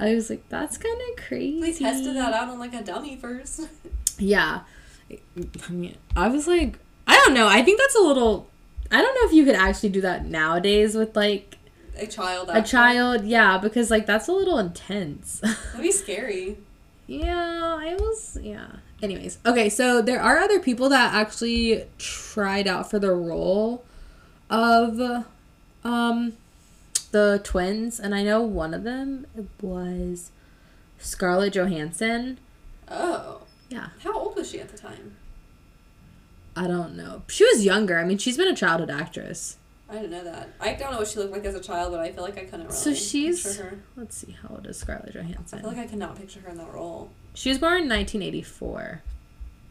I was like, that's kind of crazy. We tested that out on like a dummy first. Yeah. I mean, I was like, I don't know. I think that's a little. I don't know if you could actually do that nowadays with like A child. a child. Yeah, because like that's a little intense. That'd be scary. yeah, I was. Yeah. Anyways, okay. So there are other people that actually tried out for the role of um the twins, and I know one of them was Scarlett Johansson. Oh. Yeah. How old was she at the time? I don't know. She was younger. I mean, she's been a childhood actress. I didn't know that. I don't know what she looked like as a child, but I feel like I couldn't really So she's picture her. let's see, how old is Scarlett Johansson. I feel like I could not picture her in that role. She was born in 1984.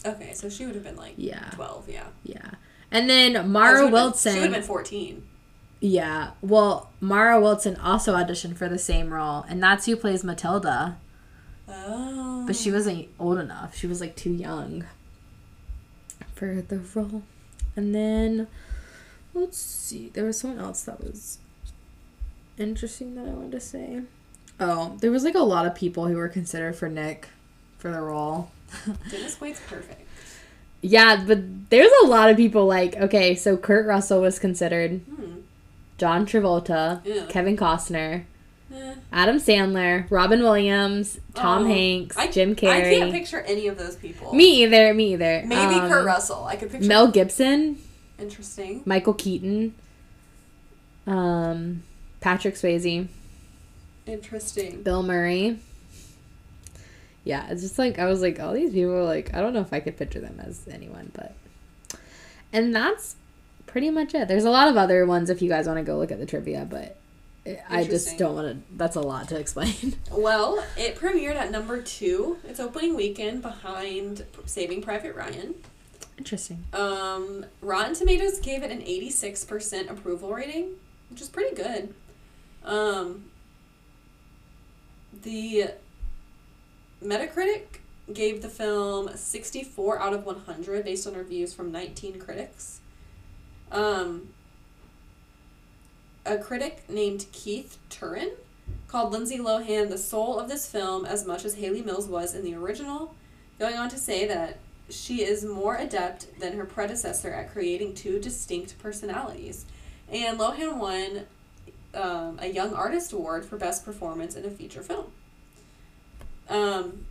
Okay, so she would have been like Yeah. 12, yeah. Yeah. And then Oh, Mara been- Wilson. she would have been 14. Yeah. Well, Mara Wilson also auditioned for the same role, and that's who plays Matilda. Oh. But she wasn't old enough. She was like too young for the role. And then let's see. There was someone else that was interesting that I wanted to say. Oh, there was like a lot of people who were considered for Nick for the role. Dennis Quaid's perfect. Yeah, but there's a lot of people like okay, so Kurt Russell was considered, Hmm. John Travolta. Kevin Costner, Eh. Adam Sandler, Robin Williams, Tom Oh, Hanks, I, Jim Carrey. I can't picture any of those people. me either. Me either. Maybe Um, Kurt Russell. I could picture Mel Gibson, Interesting. Michael Keaton, um, Patrick Swayze, Interesting. Bill Murray. Yeah, it's just like I was like, all these people, like I don't know if I could picture them as anyone, but and that's pretty much it. There's a lot of other ones if you guys want to go look at the trivia, but I just don't want to. That's a lot to explain. Well, it premiered at number two. It's opening weekend behind Saving Private Ryan. Interesting. Um, Rotten Tomatoes gave it an 86% approval rating, which is pretty good. Um, the Metacritic gave the film 64 out of 100 based on reviews from 19 critics. Um, a critic named Keith Turan called Lindsay Lohan the soul of this film as much as Hayley Mills was in the original, going on to say that she is more adept than her predecessor at creating two distinct personalities. And Lohan won um, a Young Artist Award for Best Performance in a Feature Film. Um,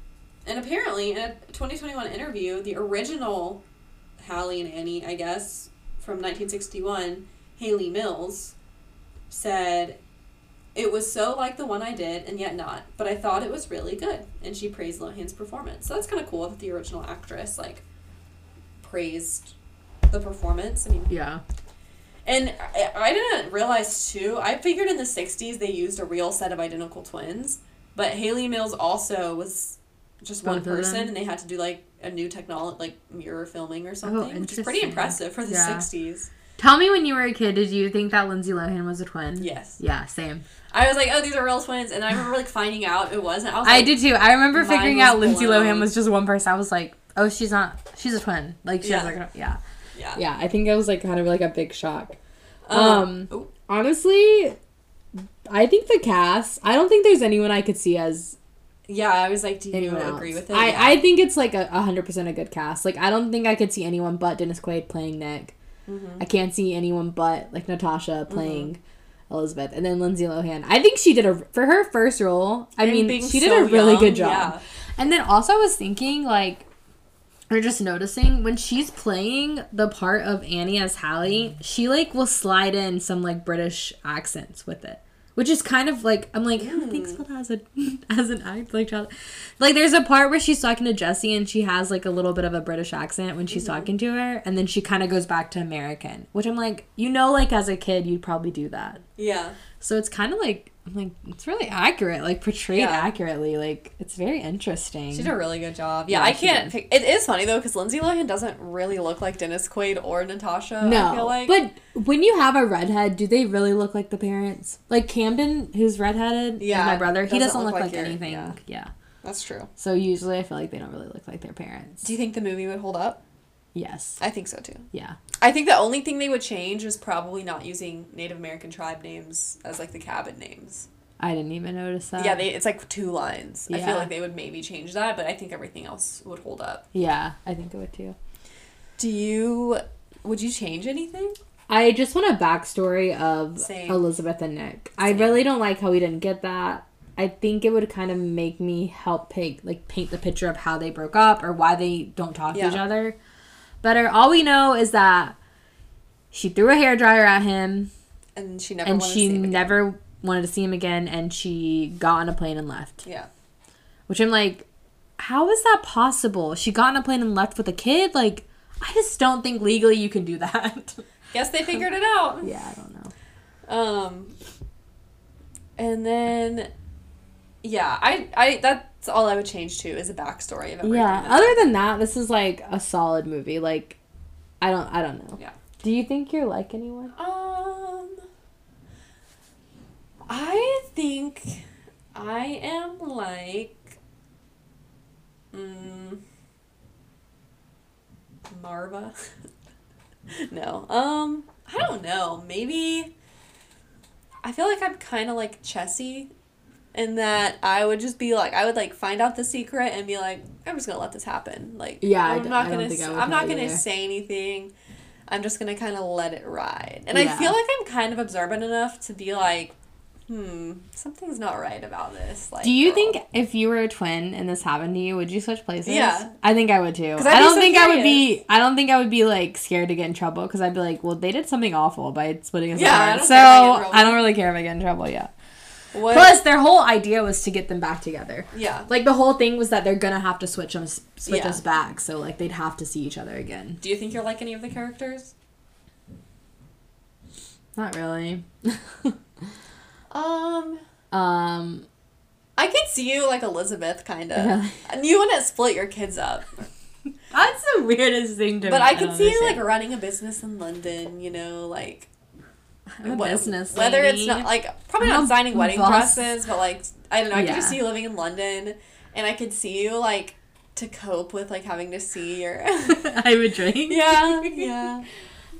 and apparently, in a 2021 interview, the original Hallie and Annie, I guess, from 1961, Hayley Mills, said, It was so like the one I did, and yet not, but I thought it was really good. And she praised Lohan's performance. So that's kind of cool that the original actress, like, praised the performance. I mean, Yeah. and I, I didn't realize too. I figured in the '60s they used a real set of identical twins, but Hayley Mills also was just one Both them? person, and they had to do like a new technology, like mirror filming or oh, something, which is pretty impressive for the Yeah. '60s. Tell me when you were a kid, did you think that Lindsay Lohan was a twin? Yes. Yeah, same. I was like, oh, these are real twins, and I remember like finding out it wasn't. I was like, I did too. I remember figuring out Lindsay blown. Lohan was just one person. I was like, oh, she's not. She's a twin. Like she has Yeah. like a, yeah. Yeah. Yeah, I think it was like kind of like a big shock. Um, Um, oh. honestly, I think the cast. I don't think there's anyone I could see as Yeah, I was like, do you anyone else. agree with it? I Yeah. I think it's like a a hundred percent a good cast. Like I don't think I could see anyone but Dennis Quaid playing Nick. Mm-hmm. I can't see anyone but like Natasha playing. Elizabeth and then Lindsay Lohan. I think she did a for her first role. I And mean, she did so a really young, good job. yeah. And then also I was thinking like or just noticing when she's playing the part of Annie as Hallie, she like will slide in some like British accents with it. Which is kind of like I'm like, who thinks mm. about that as a as an act like child? Like there's a part where she's talking to Chessie and she has like a little bit of a British accent when she's mm-hmm. talking to her, and then she kind of goes back to American. Which I'm like, you know, like as a kid you'd probably do that. yeah. So it's kind of like I'm like it's really accurate, like portrayed Yeah. accurately. Like it's very interesting. She did a really good job. Yeah, Yeah, I can't. Pick, it is funny though because Lindsay Lohan doesn't really look like Dennis Quaid or Natasha. I No, feel like. but when you have a redhead, do they really look like the parents? Like Camden, who's redheaded, Yeah, my brother, he doesn't doesn't look look, like like, anything. yeah. Yeah. that's true. So usually, I feel like they don't really look like their parents. Do you think the movie would hold up? Yes. I think so too. Yeah. I think the only thing they would change is probably not using Native American tribe names as like the cabin names. I didn't even notice that. yeah, they it's like two lines. I feel like they would maybe change that, but I think everything else would hold up. Yeah, I think it would too. Do you Would you change anything? I just want a backstory of Same. Elizabeth and Nick. I really don't like how we didn't get that. I think it would kind of make me help paint like paint the picture of how they broke up or why they don't talk to each other better. All we know is that she threw a hair dryer at him And she never and wanted she to see him again. never wanted to see him again and she got on a plane and left. Yeah. Which I'm like, how is that possible? She got on a plane and left with a kid? Like, I just don't think legally you can do that. Guess they figured it out. yeah, I don't know. Um, and then, yeah, I, I, that's all I would change to is a backstory of everything. Yeah. Other than that, this is like a solid movie. Like, I don't, I don't know. Yeah. Do you think you're like anyone? Um, I think I am like, mm, Marva. no, um, I don't know. Maybe I feel like I'm kind of like Chessie. In that I would just be like, I would like find out the secret and be like, I'm just gonna let this happen. Like, Yeah, I'm d- not I gonna, I I'm not gonna either. say anything. I'm just gonna kind of let it ride. And I feel like I'm kind of observant enough to be like, hmm, something's not right about this. Like, Do you girl. think if you were a twin and this happened to you, would you switch places? Yeah. I think I would too. I don't so think I would be. I don't think I would be like scared to get in trouble because I'd be like, well, they did something awful by splitting us Yeah, apart. So I get in trouble. I don't really care if I get in trouble. Yeah. What- Plus, their whole idea was to get them back together. Yeah. Like the whole thing was that they're gonna have to switch them, switch Yeah. us back. So like they'd have to see each other again. Do you think you're like any of the characters? Not really. Um, um. I could see you like Elizabeth, kind of. Really? And you wouldn't split your kids up. That's the weirdest thing to But me. I could don't see you like running a business in London, you know, like I'm a wh- business Whether it's not like probably I'm not a designing wedding boss. dresses, but like I don't know. I could just see you living in London, and I could see you like to cope with like having to see your. I would drink. yeah, yeah.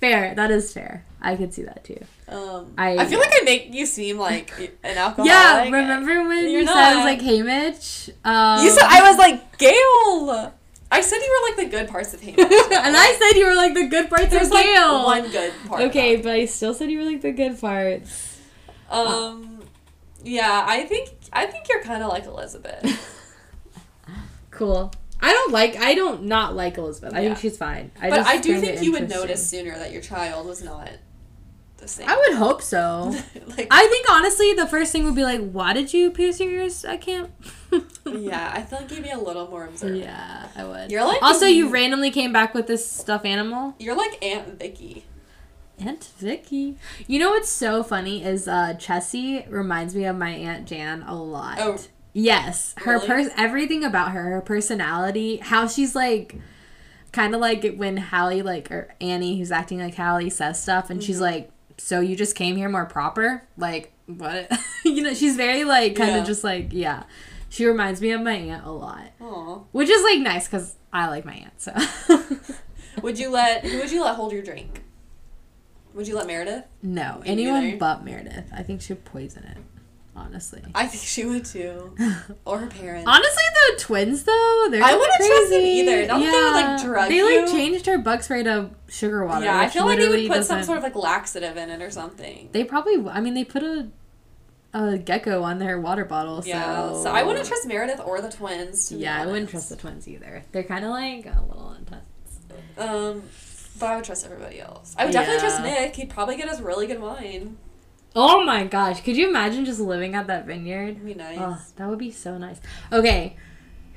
Fair. That is fair. I could see that too. Um, I- I, feel like I make you seem like an alcoholic. Yeah, remember when You're said I was like, "Hey, Mitch"? Um, You said I was like Gail. I said you were like the good parts of Hamish. and I said you were like the good parts There's of like Gail. one good part. Okay, but I still said you were like the good parts. Um, yeah, I think I think you're kind of like Elizabeth. Cool. I don't like. I don't not like Elizabeth. I Yeah. think she's fine. I but I do think you would notice sooner that your child was not the same. I would hope so. like, I think honestly, the first thing would be like, "Why did you pierce your ears at camp?" yeah, I feel like you'd be a little more observant. Yeah, I would. You're like also, you randomly came back with this stuffed animal. You're like Aunt Vicky. Aunt Vicky. You know what's so funny is uh Chessie reminds me of my Aunt Jan a lot. Oh. Yes, her Really? pers everything about her, her personality, how she's like kind of like when Hallie like or Annie who's acting like Hallie says stuff and Mm-hmm. she's like, "So you just came here more proper?" Like, what? you know, she's very like kind of Yeah. just like, yeah. She reminds me of my aunt a lot. Aw. Which is like nice cuz I like my aunt, so Would you let who would you let hold your drink? Would you let Meredith? No, anyone but Meredith. I think she'd poison it. Honestly. I think she would too, or her parents. Honestly, the twins though, they're I wouldn't trust them crazy. either. Not that they would, like, drug They like you. changed her bug spray to sugar water. yeah, I feel like they would put some doesn't- sort of like laxative in it or something. They probably. I mean, they put a a gecko on their water bottle. So Yeah, so I wouldn't trust Meredith or the twins. Yeah, I wouldn't trust the twins either. They're kind of like a little intense. Um, but I would trust everybody else. I would definitely trust Nick. He'd probably get us really good wine. Oh my gosh! Could you imagine just living at that vineyard? Be nice. Oh, that would be so nice. Okay,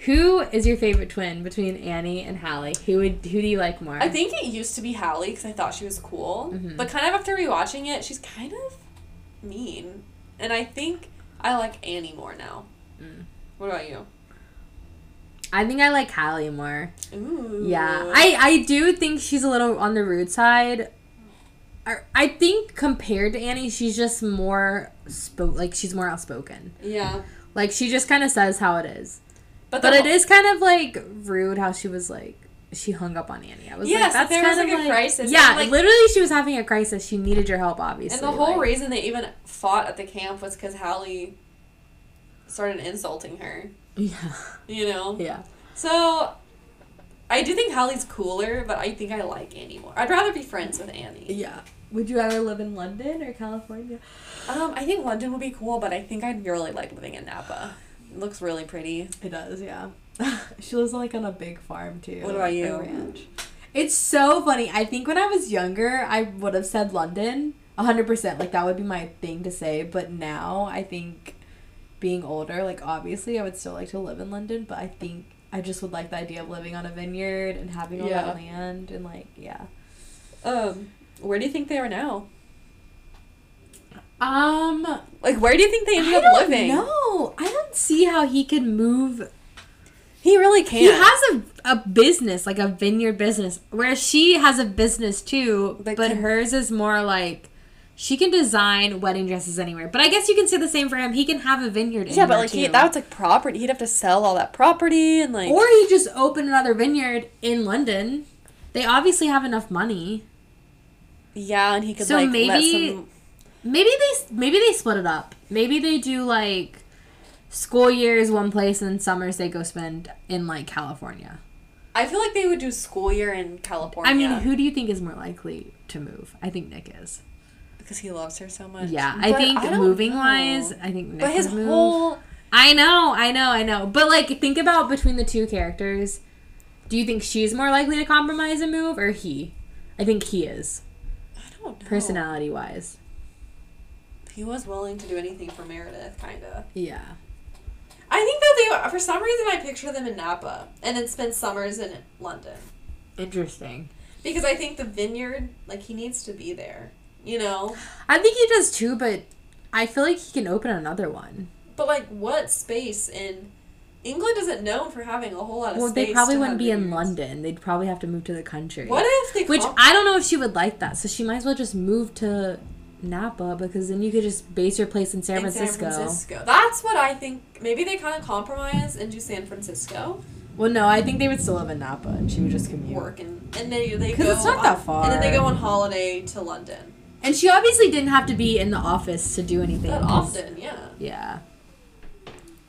who is your favorite twin between Annie and Hallie? Who would who do you like more? I think it used to be Hallie because I thought she was cool, Mhm. but kind of after rewatching it, she's kind of mean, and I think I like Annie more now. Mm. What about you? I think I like Hallie more. Ooh. Yeah, I I do think she's a little on the rude side. I, I think compared to Annie, she's just more spoke like she's more outspoken. Yeah. Like she just kind of says how it is. But, But the it whole- is kind of like rude how she was like she hung up on Annie. I was Yes, like, that's there was, kind of like, a crisis, Yeah, like- literally, she was having a crisis. She needed your help, obviously. And the whole like- reason they even fought at the camp was because Hallie started insulting her. Yeah. You know. Yeah. So, I do think Hallie's cooler, but I think I like Annie more. I'd rather be friends with Annie. Yeah. Would you rather live in London or California? Um, I think London would be cool, but I think I'd really like living in Napa. It looks really pretty. It does, yeah. she lives like on a big farm too. What about you? Ranch. It's so funny. I think when I was younger, I would have said London, hundred percent. Like that would be my thing to say. But now, I think being older, like obviously, I would still like to live in London. But I think I just would like the idea of living on a vineyard and having all Yeah. that land and like yeah. Um, where do you think they are now? Um, Like, where do you think they ended I up don't living? No, I don't see how he could move He really can't. He has a, a business, like a vineyard business, whereas she has a business too, But but hers is more like she can design wedding dresses anywhere. But I guess you can say the same for him. He can have a vineyard yeah, but like he, that's like property. He'd have to sell all that property and like. or he just open another vineyard in London. They obviously have enough money. yeah, and he could So like maybe- some. Maybe they maybe they split it up. Maybe they do like school years one place and summers they go spend in like California. I feel like they would do school year in California. I mean, who do you think is more likely to move? I think Nick is. Because he loves her so much. Yeah, I think don't moving know. wise, I think Nick But his move. whole I know, I know, I know. But like, think about between the two characters. Do you think she's more likely to compromise and move, or he? I think he is, I don't know. personality wise. He was willing to do anything for Meredith, kind of. Yeah. I think that they, for some reason, I picture them in Napa and then spend summers in London Interesting. because I think the vineyard, like he needs to be there, you know. I think he does too, but I feel like he can open another one. But like, what space in England isn't known for having a whole lot of space. Well, they probably wouldn't be in. London. They'd probably have to move to the country. What if they? Which I don't know if she would like that. So she might as well just move to Napa because then you could just base your place in San in Francisco. San Francisco. That's what I think. Maybe they kind of compromise and do San Francisco Well, no, I think they would still live in Napa and she would just commute. work and and then they go. Because it's not on- that far. And then they go on holiday to London. And she obviously didn't have to be in the office to do anything. That often, yeah. Yeah.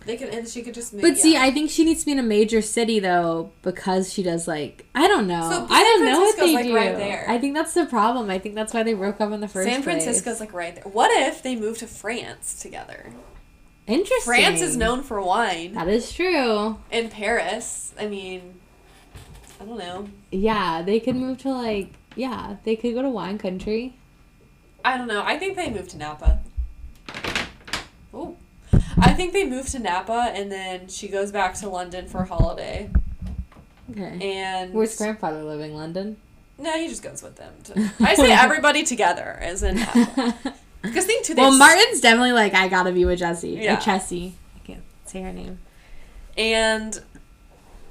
They could, and she could just. Make, But see, yeah. I think she needs to be in a major city though because she does like I don't know. So I don't know what they like, do. right there. I think that's the problem. I think that's why they broke up in the first San place. Francisco's like right there. What if they move to France together? Interesting. France is known for wine. That is true. In Paris, I mean, I don't know. Yeah, they could move to like yeah, they could go to wine country. I don't know. I think they moved to Napa. Oh, I think they moved to Napa, and then she goes back to London for a holiday. Okay. And Where's grandfather living? London. No, he just goes with them. To, I say everybody together, as in Napa. Because think too. well, Martin's definitely like I gotta be with Jesse Yeah. or Chessie. I can't say her name. and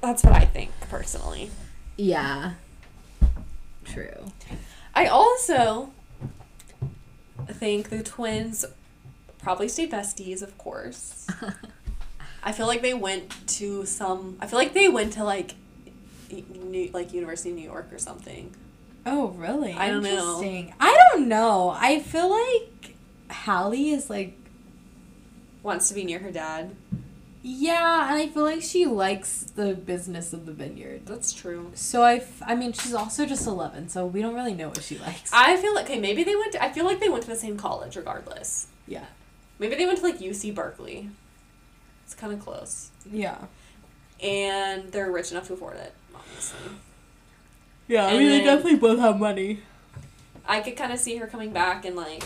that's what I think personally. Yeah. True. I also think the twins probably stayed besties, of course. I feel like they went to some. I feel like they went to like, New, like University of New York or something. Oh, really? I don't know. I don't know. I feel like Hallie is like Wants to be near her dad. Yeah, and I feel like she likes the business of the vineyard. That's true. So I, f- I mean, she's also just eleven, so we don't really know what she likes. I feel like okay, maybe they went. To, I feel like they went to the same college, regardless. yeah. Maybe they went to like UC Berkeley. It's kind of close, Yeah. and they're rich enough to afford it. Obviously, Yeah. I mean, they definitely both have money. I could kind of see her coming back and like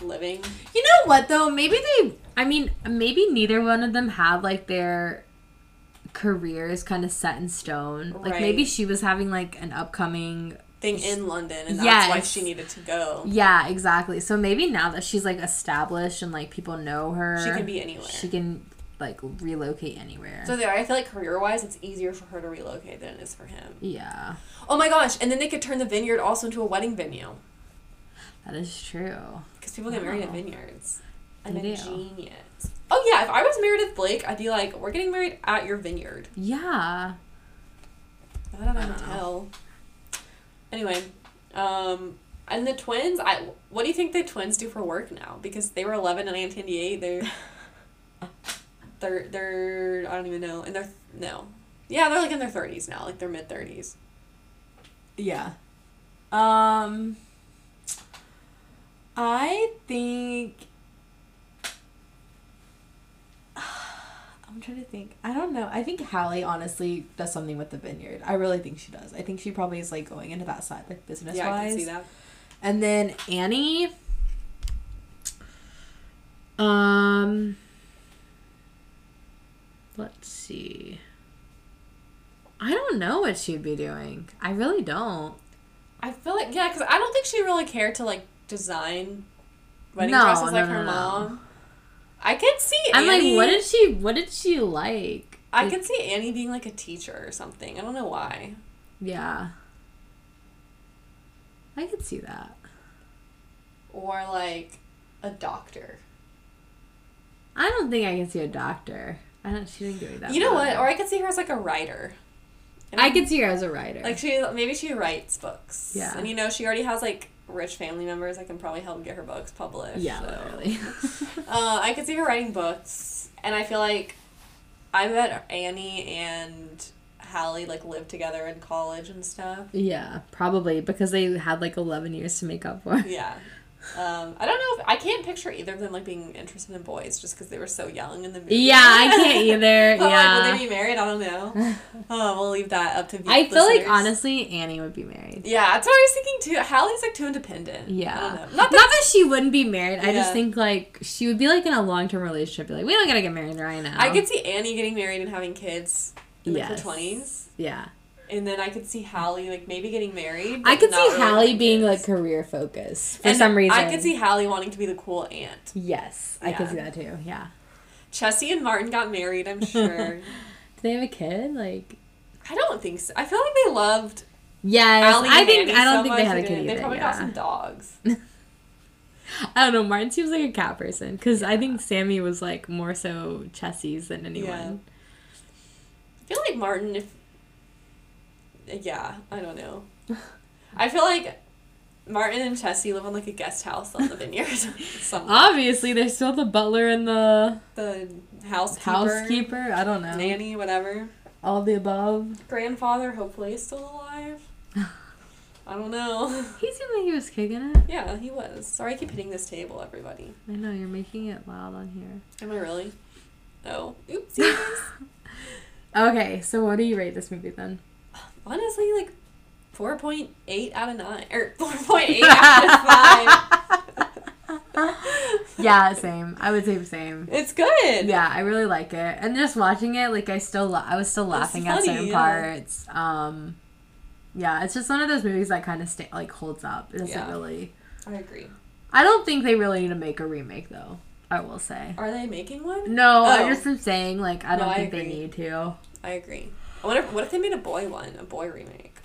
living. You know what though? Maybe they. I mean, maybe neither one of them had like their careers kind of set in stone. Like maybe she was having like an upcoming. thing in London, and that's why she needed to go. Yeah, exactly. So maybe now that she's like established and like people know her, She can be anywhere. She can like relocate anywhere. So there, I feel like career wise, it's easier for her to relocate than it is for him. yeah, Oh my gosh! And then they could turn the vineyard also into a wedding venue that is true. because people get married at vineyards. I'm They a do. genius. Oh yeah, if I was Meredith Blake, I'd be like, we're getting married at your vineyard. Yeah. Not at a hotel. Anyway, um, and the twins. I what do you think the twins do for work now? Because they were eleven and eight. They're they're they're I don't even know, and they're no. Yeah, they're like in their thirties now, like their mid thirties. Yeah. Um I think I'm trying to think. I don't know. I think Hallie honestly does something with the vineyard. I really think she does. I think she probably is like going into that side, like business Yeah, wise. I can see that. And then Annie. Um. Let's see. I don't know what she'd be doing. I really don't. I feel like yeah, because I don't think she really cared to like design wedding No, dresses like no, her no, no. mom. I could see. I'm Annie, like, what did she? What did she like? I Like, could see Annie being like a teacher or something. I don't know why. Yeah. I could see that. Or like a doctor. I don't think I can see a doctor. I don't. She didn't give me that. you know what? Or I could see her as like a writer. I could see her as a writer. Like she maybe she writes books. Yeah. And you know she already has like rich family members that can probably help get her books published. yeah, so. literally. Uh, I could see her writing books, and I feel like I bet Annie and Hallie like lived together in college and stuff. yeah, probably because they had like 11 years to make up for. Yeah. Um, I don't know if I can't picture either of them like being interested in boys just because they were so young in the movie. Yeah, I can't either. But, like, yeah. will they be married? I don't know. oh, we'll leave that up to. I feel like honestly Annie would be married. Yeah, that's what I was thinking too. Hallie's like too independent. Yeah. I don't know. Not Not that, that she wouldn't be married. I just think like she would be like in a long term relationship. Be like, we don't gotta get married right now. I could see Annie getting married and having kids in like her twenties. Yeah. And then I could see Hallie like maybe getting married. I could see really Hallie being like career focused for And some reason. I could see Hallie wanting to be the cool aunt. Yes, I could see that too. Yeah. Chessie and Martin got married, I'm sure. Do they have a kid? Like. I don't think so. I feel like they loved Yes, Allie I and think Annie I don't so think they had a kid either. They probably yeah. got some dogs. I don't know. Martin seems like a cat person because I think Sammy was like more so Chessie's than anyone. I feel like Martin, if yeah, I don't know. I feel like Martin and Chessie live on like a guest house on the vineyard. Obviously, there's still the butler and the the housekeeper, housekeeper. I don't know. nanny, whatever. All the above. Grandfather, hopefully, is still alive. I don't know. He seemed like he was kicking it. Yeah, he was. Sorry, I keep hitting this table, everybody. I know you're making it loud on here. Am I really? Oh, oopsies. Okay, so what do you rate this movie then? Honestly, like four point eight out of nine, or four point eight out of five. yeah, same. I would say the same. It's good. Yeah, I really like it, and just watching it, like I still, la- I was still laughing at certain yeah. parts. Um, yeah, it's just one of those movies that kind of sta- like holds up. It doesn't Yeah. really. I agree. I don't think they really need to make a remake though. I will say. Are they making one? No, I Oh. just am saying like I don't I think they need to. I agree. I wonder what if they made a boy one, a boy remake.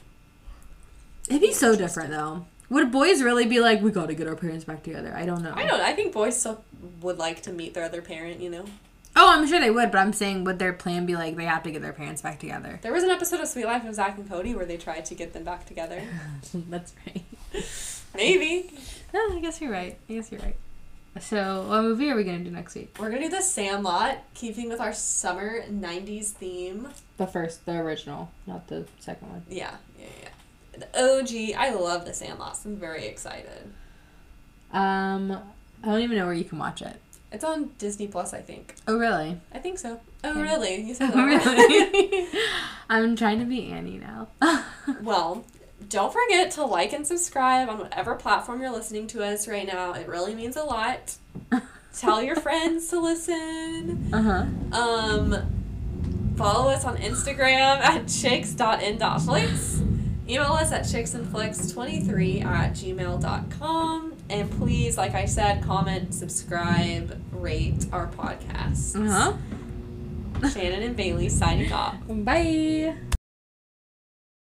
It'd be so different though. Would boys really be like, we got to get our parents back together? I don't know. I don't. I think boys still would like to meet their other parent. You know, Oh, I'm sure they would, but I'm saying, would their plan be like they have to get their parents back together? there was an episode of Suite Life of Zack and Cody where they tried to get them back together. That's right. Maybe No, I guess you're right. I guess you're right. So, what movie are we gonna do next week? we're gonna do the Sandlot, keeping with our summer '90s theme. The first, the original, not the second one. Yeah, yeah, yeah. The OG. I love the Sandlot. I'm very excited. Um, I don't even know where you can watch it. It's on Disney Plus, I think. Oh, really? I think so. Oh, Okay. really? You said Oh, really? I'm trying to be Annie now. well, don't forget to like and subscribe on whatever platform you're listening to us right now. It really means a lot. Tell your friends to listen. Uh huh. Um, follow us on Instagram at chicks.in.flicks. Email us at chicksandflicks23 at gmail.com. And please, like I said, comment, subscribe, rate our podcast. Uh huh. Shannon and Bailey signing off. Bye.